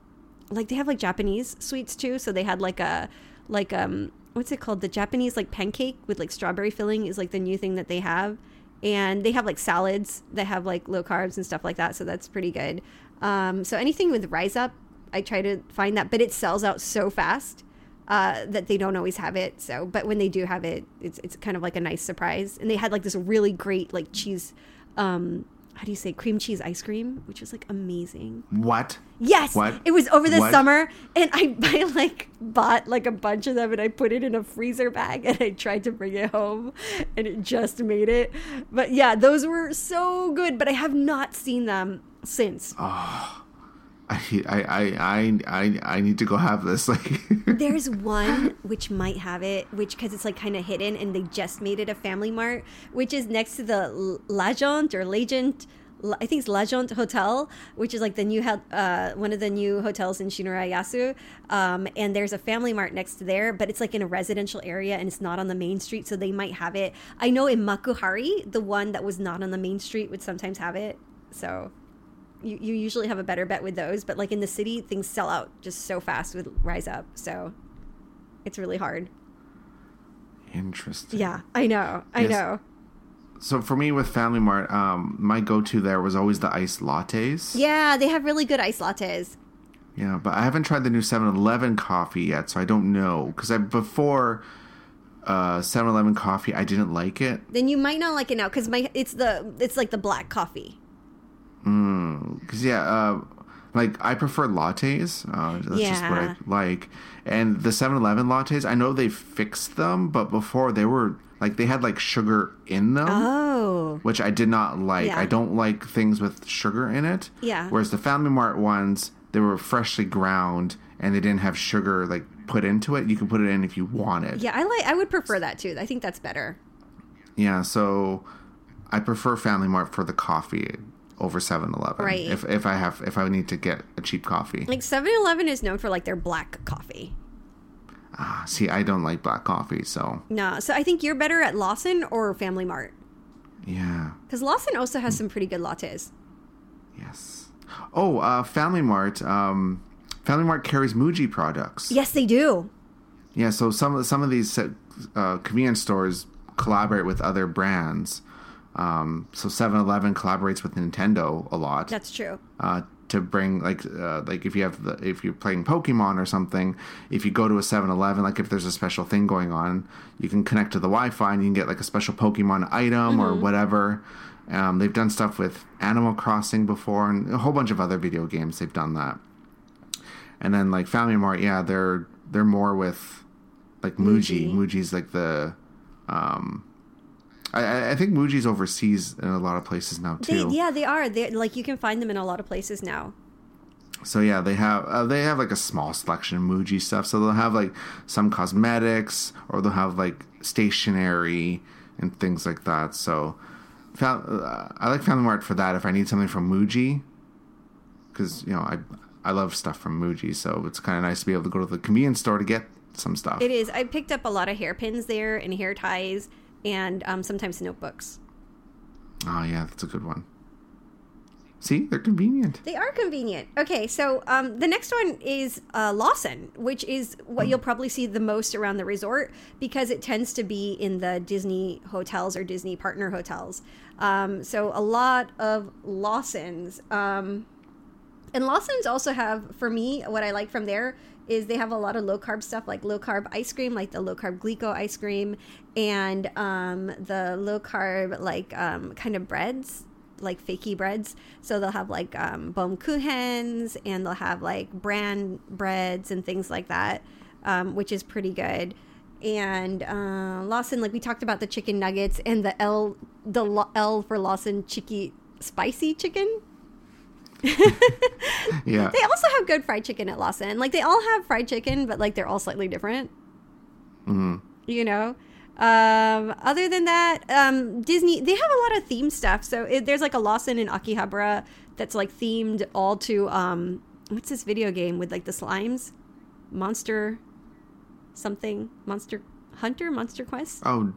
like they have like Japanese sweets too. So they had like a like um what's it called? The Japanese like pancake with like strawberry filling is like the new thing that they have. And they have like salads that have like low carbs and stuff like that. So that's pretty good. Um, so anything with RIZAP, I try to find that, but it sells out so fast uh, that they don't always have it. So, but when they do have it, it's it's kind of like a nice surprise. And they had like this really great like cheese, um, how do you say cream cheese ice cream, which was like amazing. What? Yes, What? it was over the What? summer, and I, [laughs] I like bought like a bunch of them, and I put it in a freezer bag, and I tried to bring it home, and it just made it. But yeah, those were so good, but I have not seen them since. I [laughs] I I I I, I need to go have this. [laughs] Like, There's one which might have it, which because it's like kind of hidden, and they just made it a Family Mart, which is next to the Legend or Lagent. L- I think it's Legend Hotel, which is like the new uh, one of the new hotels in Shinurayasu. Um, and there's a Family Mart next to there, but it's like in a residential area and it's not on the main street, so they might have it. I know in Makuhari, the one that was not on the main street would sometimes have it. So you, you usually have a better bet with those, but like in the city, things sell out just so fast with RIZAP. So it's really hard. interesting. Yeah, I know. I Yes. know. So for me with Family Mart, um, my go-to there was always the iced lattes. Yeah, they have really good ice lattes. Yeah, but I haven't tried the new 7-Eleven coffee yet, so I don't know because I before uh 7-Eleven coffee, I didn't like it. Then you might not like it now because my it's the it's like the black coffee. Because yeah, uh, like I prefer lattes. Uh, that's just what I like. And the 7-Eleven lattes, I know they fixed them, but before they were like they had like sugar in them. Oh, which I did not like. Yeah. I don't like things with sugar in it. Yeah. Whereas the Family Mart ones, they were freshly ground and they didn't have sugar like put into it. You can put it in if you wanted. yeah. I like. I would prefer that too. I think that's better. Yeah, so I prefer Family Mart for the coffee over 7-Eleven. Right. If if I have if I need to get a cheap coffee. Like 7-Eleven is known for like their black coffee. Ah, see, I don't like black coffee, so No, so I think you're better at Lawson or Family Mart yeah. because Lawson also has some pretty good lattes. Yes. Oh, uh Family Mart um Family Mart carries Muji products. Yes, they do. Yeah, so some of some of these uh, convenience stores collaborate with other brands. Um, so 7-Eleven collaborates with Nintendo a lot That's true. uh, to bring like uh, like if you have the, if you're playing Pokemon or something, if you go to a 7-Eleven, like if there's a special thing going on, you can connect to the Wi-Fi and you can get like a special Pokemon item or whatever. Um, they've done stuff with Animal Crossing before and a whole bunch of other video games. They've done that. And then like Family Mart, yeah, they're they're more with like Muji. Muji. Muji's like the um I- I, think Muji's overseas in a lot of places now They, too. yeah, they are. They like you can find them in a lot of places now. So yeah, they have uh, they have like a small selection of Muji stuff. So they'll have like some cosmetics, or they'll have like stationery and things like that. So fam- uh, I like Family Mart for that. If I need something from Muji, because you know I I love stuff from Muji, so it's kind of nice to be able to go to the convenience store to get some stuff. It is. I picked up a lot of hairpins there and hair ties and um, sometimes notebooks. Oh yeah, that's a good one. See, they're convenient. They are convenient. Okay, so um, the next one is uh, Lawson, which is what you'll probably see the most around the resort because it tends to be in the Disney hotels or Disney partner hotels. Um, so a lot of Lawsons. Um, and Lawson's also have, for me, what I like from there is they have a lot of low carb stuff like low carb ice cream, like the low carb Glico ice cream, and um, the low carb, like um, kind of breads, like fakey breads. So they'll have like um, Baumkuchens and they'll have like bran breads and things like that, um, which is pretty good. And uh, Lawson, like we talked about the chicken nuggets and the L, the L for Lawson chicky spicy chicken. [laughs] Yeah, They also have good fried chicken at Lawson. Like they all have fried chicken, but like they're all slightly different. hmm You know. Um, other than that, um, Disney they have a lot of theme stuff. So it, there's like a Lawson in Akihabara that's like themed all to um, what's this video game with like the slimes, Monster, something Monster Hunter, Monster Quest. Oh,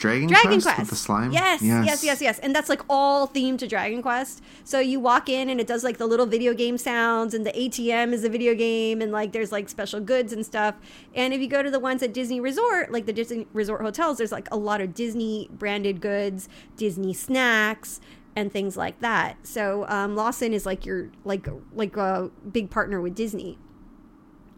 Dragon, Dragon Quest, Quest. with the slime. Yes, yes, yes, yes, And that's like all themed to Dragon Quest. So you walk in and it does like the little video game sounds, and the ATM is a video game, and like there's like special goods and stuff. And if you go to the ones at Disney Resort, like the Disney Resort hotels, there's like a lot of Disney branded goods, Disney snacks, and things like that. So um, Lawson is like your like like a big partner with Disney.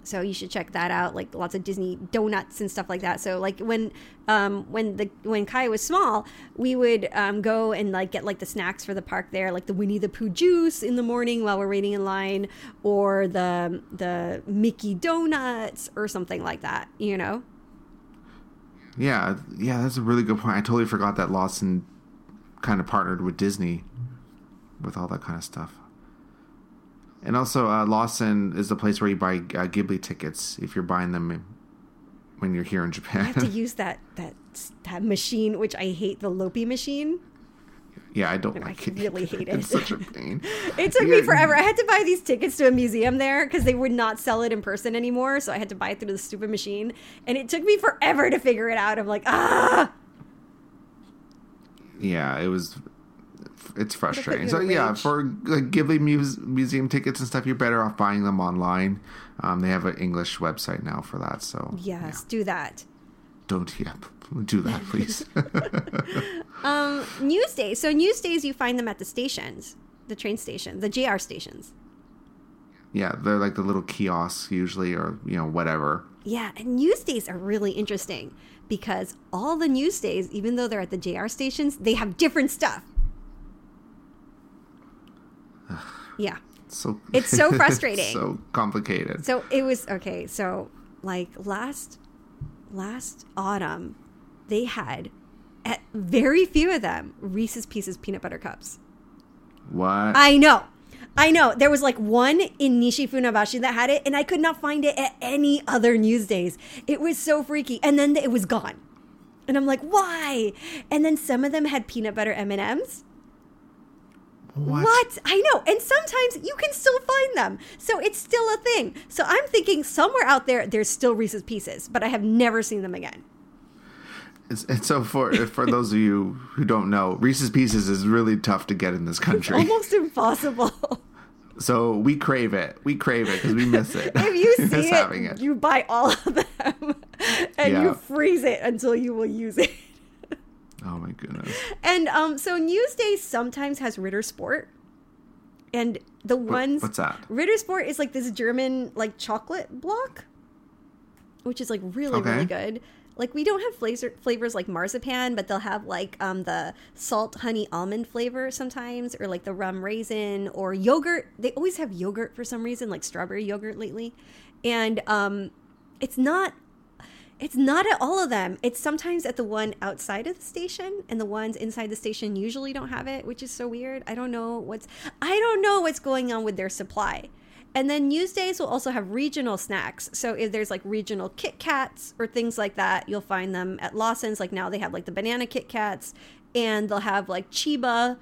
So you should check that out. Like lots of Disney donuts and stuff like that. So like when um, when the when Kai was small, we would um, go and like get like the snacks for the park there, like the Winnie the Pooh juice in the morning while we're waiting in line, or the the Mickey donuts or something like that. You know. Yeah, yeah, that's a really good point. I totally forgot that Lawson kind of partnered with Disney with all that kind of stuff. And also, uh, Lawson is the place where you buy uh, Ghibli tickets if you're buying them when you're here in Japan. I have to [laughs] use that that that machine, which I hate, the Loppi machine. yeah, I don't I like it. really hate [laughs] it. It's such a pain. [laughs] It took Yeah. me forever. I had to buy these tickets to a museum there because they would not sell it in person anymore. So I had to buy it through the stupid machine, and it took me forever to figure it out. I'm like, ah, Yeah, it was. It's frustrating. So yeah, rage. for like Ghibli muse- museum tickets and stuff, you're better off buying them online. Um, they have an English website now for that. So yes, do that. don't yeah, do that, [laughs] please. [laughs] Um, news days. So news days, you find them at the stations, the train station, the JR stations. yeah, they're like the little kiosks usually, or you know whatever. Yeah, and news days are really interesting because all the news days, even though they're at the JR stations, they have different stuff. [sighs] Yeah. So It's so [laughs] frustrating. so complicated. So it was okay. So like last last autumn, they had at very few of them Reese's Pieces peanut butter cups. What? I know. I know. There was like one in Nishi Funabashi that had it, and I could not find it at any other news days. It was so freaky. And then it was gone. And I'm like, why? And then some of them had peanut butter M&Ms. What? I know. And sometimes you can still find them. So it's still a thing. So I'm thinking somewhere out there, there's still Reese's Pieces, but I have never seen them again. And so for for those of you who don't know, Reese's Pieces is really tough to get in this country. Almost impossible. [laughs] So we crave it. We crave it because we miss it. [laughs] if you [laughs] see it, having it. you buy all of them and Yeah. you freeze it until you will use it. Oh my goodness. And um, so Newsday sometimes has Ritter Sport, and the ones what's that? Ritter Sport is like this German like chocolate block, which is like really Okay. really good. Like we don't have flavors flavors like marzipan, but they'll have like um the salt honey almond flavor sometimes, or like the rum raisin or yogurt. They always have yogurt for some reason, like strawberry yogurt lately, and um, it's not It's not at all of them. It's sometimes at the one outside of the station, and the ones inside the station usually don't have it, which is so weird. I don't know what's I don't know what's going on with their supply. And then Newsdays will also have regional snacks. So if there's like regional Kit Kats or things like that, you'll find them at Lawson's. Like now they have like the banana Kit Kats, and they'll have like Chiba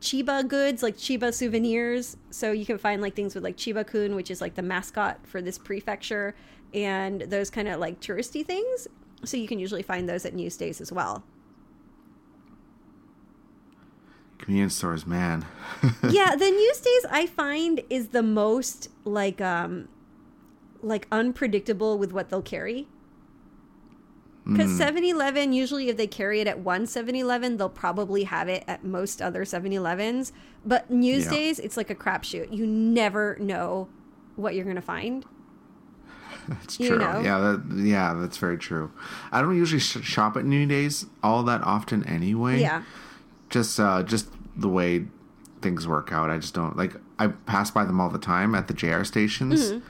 Chiba goods, like Chiba souvenirs. So you can find like things with like Chiba Kun, which is like the mascot for this prefecture, and those kind of like touristy things. So you can usually find those at Newsdays as well. Convenience stores, man. [laughs] yeah, the Newsdays I find is the most like um like unpredictable with what they'll carry. Because 7 Eleven, usually if they carry it at one 7 Eleven, they'll probably have it at most other 7 Elevens. But Newsdays, it's like a crapshoot. You never know what you're going to find. That's You true. know? Yeah, that, yeah, that's very true. I don't usually sh- shop at New Days all that often anyway. Yeah. Just, uh, just the way things work out. I just don't like. I pass by them all the time at the JR stations. Mm-hmm.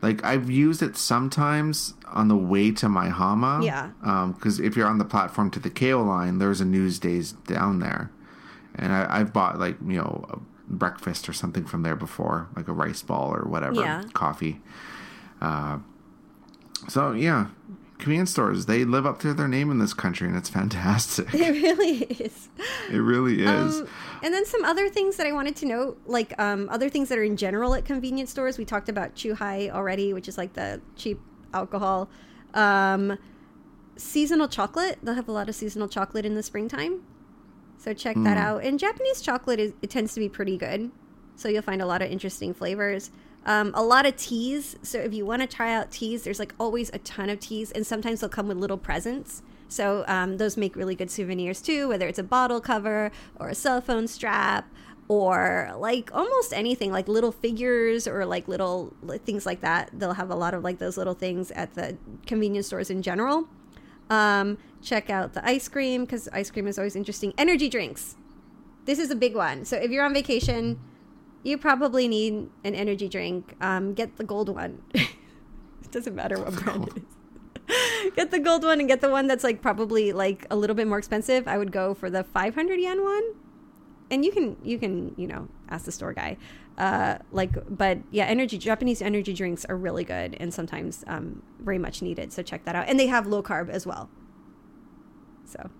Like I've used it sometimes on the way to Maihama. Yeah. Because if you're on the platform to the Keiyo line, there's a news days down there, and I, I've bought like you know a breakfast or something from there before, like a rice ball or whatever, Yeah. coffee. Uh, so yeah, convenience stores they live up to their name in this country, and it's fantastic. [laughs] It really is. it really is. Um, and then some other things that I wanted to note, like um, other things that are in general at convenience stores. We talked about Chuhai already, which is like the cheap alcohol. Um, seasonal chocolate. They'll have a lot of seasonal chocolate in the springtime. So check that out. And Japanese chocolate is it tends to be pretty good. So you'll find a lot of interesting flavors. Um, a lot of teas. So if you want to try out teas, there's like always a ton of teas, and sometimes they'll come with little presents. So um, those make really good souvenirs too, whether it's a bottle cover or a cell phone strap or like almost anything, like little figures or like little things like that. They'll have a lot of like those little things at the convenience stores in general. Um, check out the ice cream because ice cream is always interesting. Energy drinks. This is a big one. So if you're on vacation, you probably need an energy drink. Um, get the gold one. [laughs] it doesn't matter what brand it is. [laughs] get the gold one and get the one that's like probably like a little bit more expensive. I would go for the 500 yen one. And you can you can you know ask the store guy, uh, like but yeah, energy Japanese energy drinks are really good and sometimes um, very much needed. So check that out. And they have low carb as well. So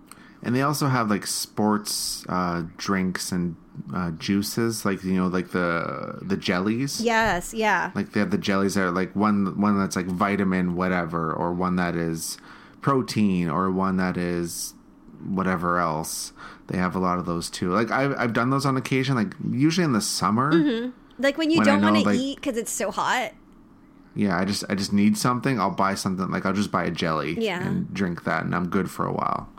And they also have like sports uh, drinks and uh, juices, like you know, like the the jellies. yes, yeah, Like they have the jellies that are like one one that's like vitamin whatever, or one that is protein, or one that is whatever else. They have a lot of those too. Like I've I've done those on occasion, like usually in the summer. like when you When don't want to like- eat because it's so hot. Yeah, I just I just need something. I'll buy something. Like I'll just buy a jelly Yeah. and drink that, and I'm good for a while.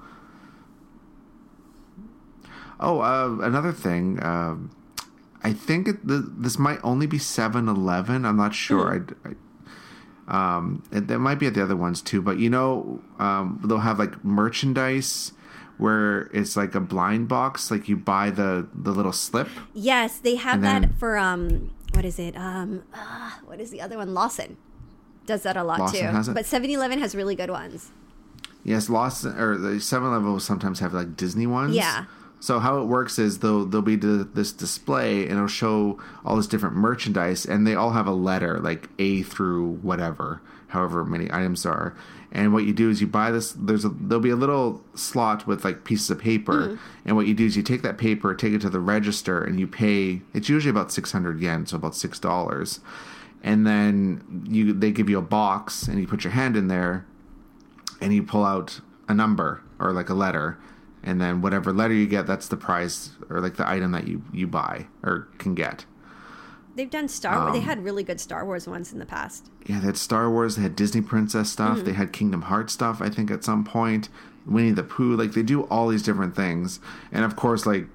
Oh, uh, another thing. Um I think it, th- this might only be 7-Eleven. I'm not sure. I, I, um, it, there might be at the other ones too. But you know, um, they'll have like merchandise where it's like a blind box. Like you buy the the little slip. Yes, they have that then- for um what is it? Um uh, what is the other one? Lawson does that a lot Lawson too. But 7-Eleven has really good ones. Yes, Lawson or the Seven Eleven will sometimes have like Disney ones. Yeah. So how it works is they'll there'll be the, this display and it'll show all this different merchandise and they all have a letter like A through whatever, however many items are. And what you do is you buy this. There's a there'll be a little slot with like pieces of paper, mm-hmm. and what you do is you take that paper, take it to the register, and you pay. It's usually about six hundred yen, so about six dollars. And then you they give you a box, and you put your hand in there, and you pull out a number or like a letter and then whatever letter you get that's the prize or like the item that you you buy or can get They've done Star Wars. They Um, had really good Star Wars ones in the past. yeah they had star wars they had disney princess stuff they had kingdom hearts stuff i think at some point winnie the pooh like they do all these different things and of course like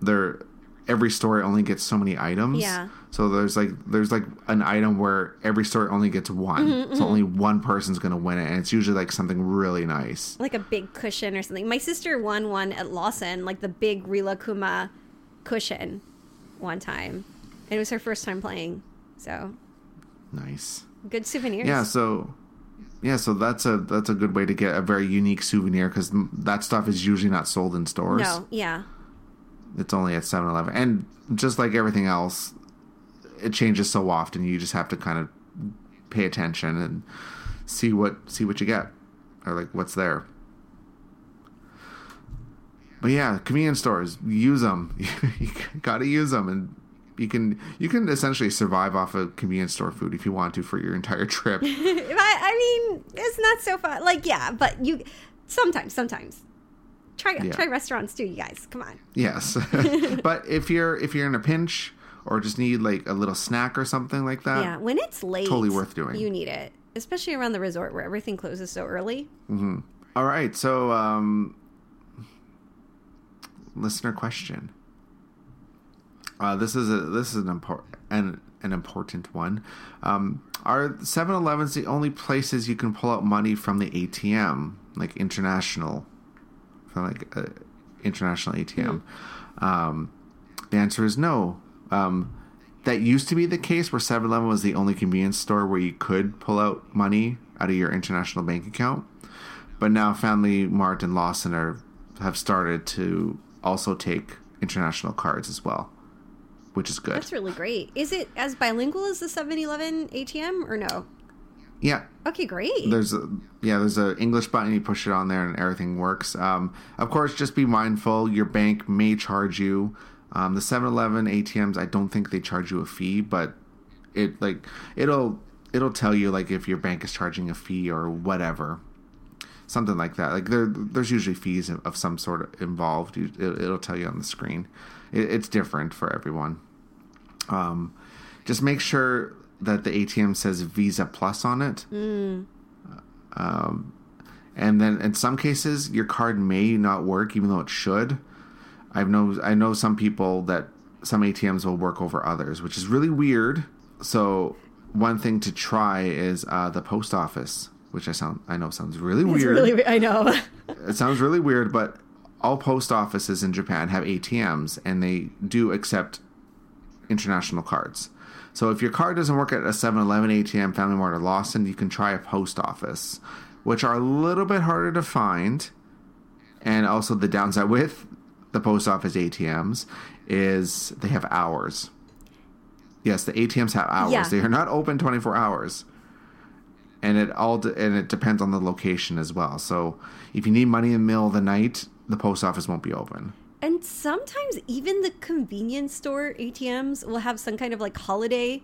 they're every story only gets so many items Yeah. so there's like there's like an item where every story only gets one mm-hmm, so only mm-hmm. one person's gonna win it and it's usually like something really nice Like a big cushion or something. My sister won one at Lawson, like the big Rilakkuma cushion one time. It was her first time playing. So nice good souvenirs. Yeah, so yeah, so that's a that's a good way to get a very unique souvenir because that stuff is usually not sold in stores. No, yeah. It's only at 7-Eleven. And just like everything else, it changes so often. You just have to kind of pay attention and see what see what you get or like what's there. But yeah, convenience stores, use them. [laughs] you got to use them and you can you can essentially survive off of convenience store food if you want to for your entire trip. [laughs] I, I mean, it's not so fun. Like, yeah, but you sometimes, sometimes try Yeah. try restaurants too. You guys, come on. yes, [laughs] [laughs] but if you're if you're in a pinch or just need like a little snack or something like that, yeah, when it's late, totally worth doing. You need it, especially around the resort where everything closes so early. All right, so um, listener question. Uh, this is a this is an important an, an important one. Um, are 7-Elevens the only places you can pull out money from the ATM, like international, like uh, international ATM? Um, the answer is no. Um, that used to be the case where 7-Eleven was the only convenience store where you could pull out money out of your international bank account. But now Family Mart and Lawson are have started to also take international cards as well, which is good. That's really great. Is it as bilingual as the 7-Eleven ATM or no? Yeah, Okay, great. there's a yeah there's a English button you push it on there and everything works. Um, of course, just be mindful. Your bank may charge you. Um, the 7-Eleven ATMs, I don't think they charge you a fee, but it like it'll it'll tell you like if your bank is charging a fee or whatever, something like that. Like there there's usually fees of, of some sort involved. It, it'll tell you on the screen. It, it's different for everyone. Um, just make sure that the ATM says Visa Plus on it. Um, and then in some cases, your card may not work, even though it should. I know I know some people that some ATMs will work over others, which is really weird. So one thing to try is uh, the post office, which I sound I know sounds really It's weird. really, I know. [laughs] It sounds really weird, but all post offices in Japan have ATMs and they do accept international cards. So if your card doesn't work at a 7-Eleven ATM, Family Mart, or Lawson, you can try a post office, which are a little bit harder to find. And also the downside with the post office ATMs is they have hours. Yes, the ATMs have hours. Yeah. They are not open 24 hours and it all de- and it depends on the location as well. So if you need money in the middle of the night, the post office won't be open. And sometimes even the convenience store ATMs will have some kind of like holiday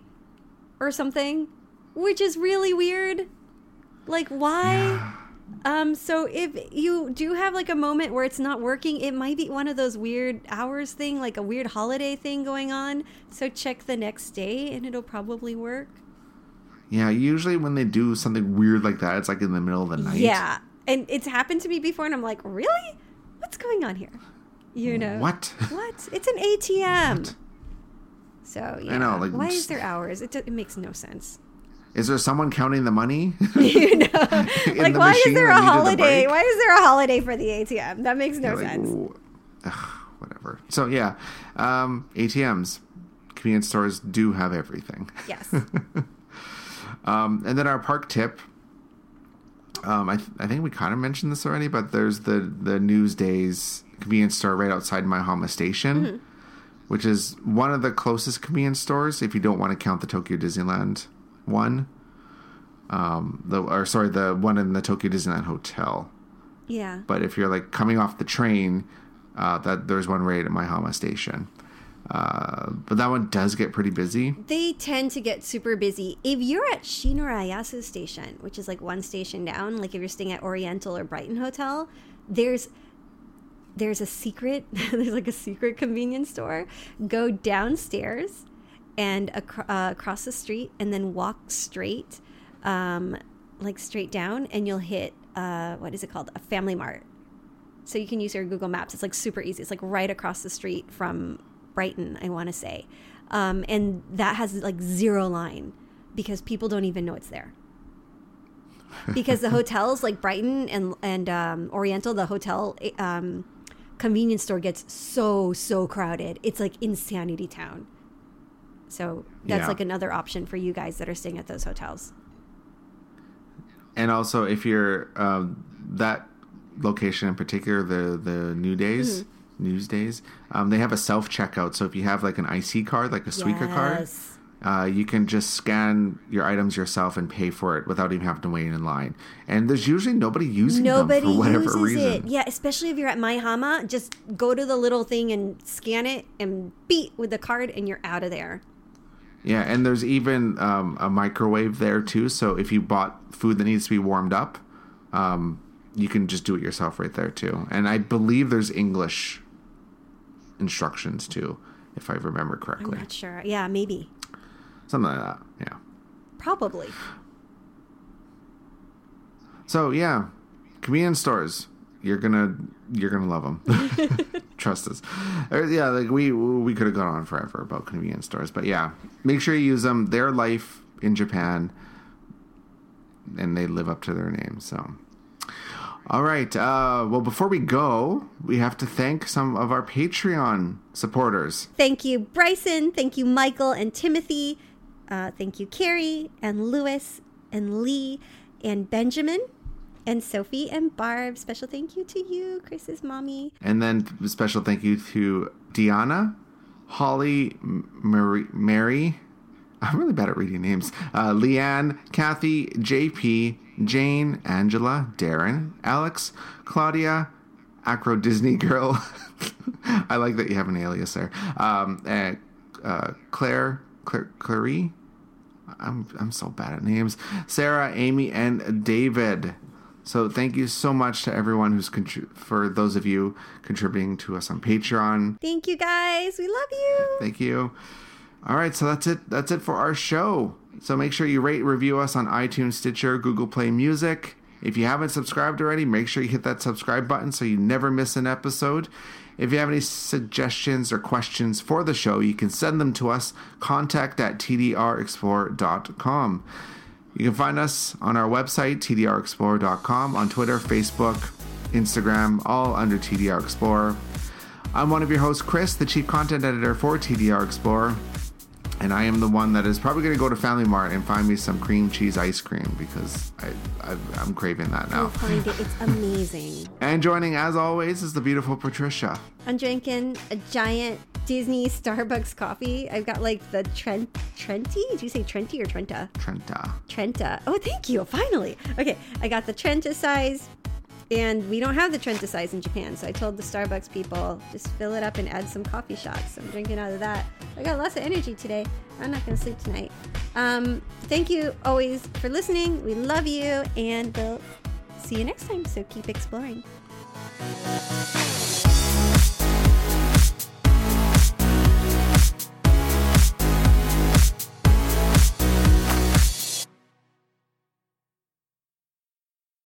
or something, which is really weird. Like why? Um so if you do have like a moment where it's not working, it might be one of those weird hours thing, like a weird holiday thing going on. So check the next day and it'll probably work. Yeah, usually when they do something weird like that, it's like in the middle of the night. Yeah. And it's happened to me before and I'm like, "Really? What's going on here?" You know. What? What? It's an ATM. So yeah, know, like, why is there hours? It, do- it makes no sense. Is there someone counting the money? [laughs] [laughs] you know, like why is there a holiday? Why is there a holiday for the ATM? That makes no Like, sense. ugh, whatever. So yeah, um, ATMs, convenience stores do have everything. Yes. [laughs] Um, and then our park tip. Um, I, th- I think we kind of mentioned this already, but there's the the Newsdays convenience store right outside Maihama Station, which is one of the closest convenience stores if you don't want to count the Tokyo Disneyland one. Um, the or sorry, the one in the Tokyo Disneyland Hotel. yeah. But if you're like coming off the train, uh, that there's one right at Maihama Station. Uh, but that one does get pretty busy. They tend to get super busy. If you're at Shinurayasu Station, which is like one station down, like if you're staying at Oriental or Brighton Hotel, there's there's a secret [laughs] there's like a secret convenience store. Go downstairs and acro- uh, across the street, and then walk straight, um, like straight down, and you'll hit uh, what is it called? A Family Mart. So you can use your Google Maps. It's like super easy. It's like right across the street from Brighton, I want to say. Um, and that has like zero line because people don't even know it's there. Because the [laughs] hotels like Brighton and and um, Oriental, the hotel um, convenience store gets so so crowded. It's like insanity town. So that's Yeah. like another option for you guys that are staying at those hotels. and also if you're um, that location in particular, the the New Days. News days. Um, they have a self checkout, so if you have like an IC card, like a Suica card, Yes. Uh, you can just scan your items yourself and pay for it without even having to wait in line. And there's usually nobody using Nobody them for whatever uses reason. it. Yeah, especially if you're at Maihama, just go to the little thing and scan it and beat with the card and you're out of there. Yeah, and there's even um, a microwave there too. So if you bought food that needs to be warmed up, um, you can just do it yourself right there too. And I believe there's English instructions too, if I remember I'm correctly. not sure. Yeah, maybe. Something like that. Yeah. Probably. So yeah, convenience stores. You're gonna you're gonna love them. [laughs] Trust us. Uh, Yeah, like we we could have gone on forever about convenience stores, but yeah, make sure you use them. Their life in Japan, and they live up to their name. So, all right. Uh, well, before we go, we have to thank some of our Patreon supporters. Thank you, Bryson. Thank you, Michael and Timothy. Uh, thank you, Carrie and Lewis and Lee and Benjamin and Sophie and Barb. Special thank you to you, Chris's mommy. And then special thank you to Diana, Holly, Mary. I'm really bad at reading names. Uh, Leanne, Kathy, JP, Jane, Angela, Darren, Alex, Claudia, Acro Disney Girl. [laughs] I like that you have an alias there. Um, and, uh, Claire, Clary. I'm I'm so bad at names. Sarah, Amy, and David. So thank you so much to everyone who's contri- for those of you contributing to us on Patreon. Thank you, guys. We love you. Thank you. All right, so that's it. That's it for our show. So make sure you rate, review us on iTunes, Stitcher, Google Play Music. If you haven't subscribed already, make sure you hit that subscribe button so you never miss an episode. If you have any suggestions or questions for the show, you can send them to us. Contact at tdrexplorer.com. You can find us on our website, tdrexplorer.com, on Twitter, Facebook, Instagram, all under TDR Explorer. I'm one of your hosts, Chris, the chief content editor for TDR Explorer, and I am the one that is probably going to go to Family Mart and find me some cream cheese ice cream because I, I'm craving that now. You'll find it. It's amazing. [laughs] And joining, as always, is the beautiful Patricia. I'm drinking a giant Disney Starbucks coffee. I've got like the Trent Trenti. Did you say Trenti or Trenta? Trenta. Trenta. Oh, thank you. Finally. Okay, I got the Trenta size, and we don't have the Trenta size in Japan. So I told the Starbucks people just fill it up and add some coffee shots. I'm drinking out of that. I got lots of energy today. I'm not gonna sleep tonight. Um, thank you always for listening. We love you, and we'll see you next time. So keep exploring.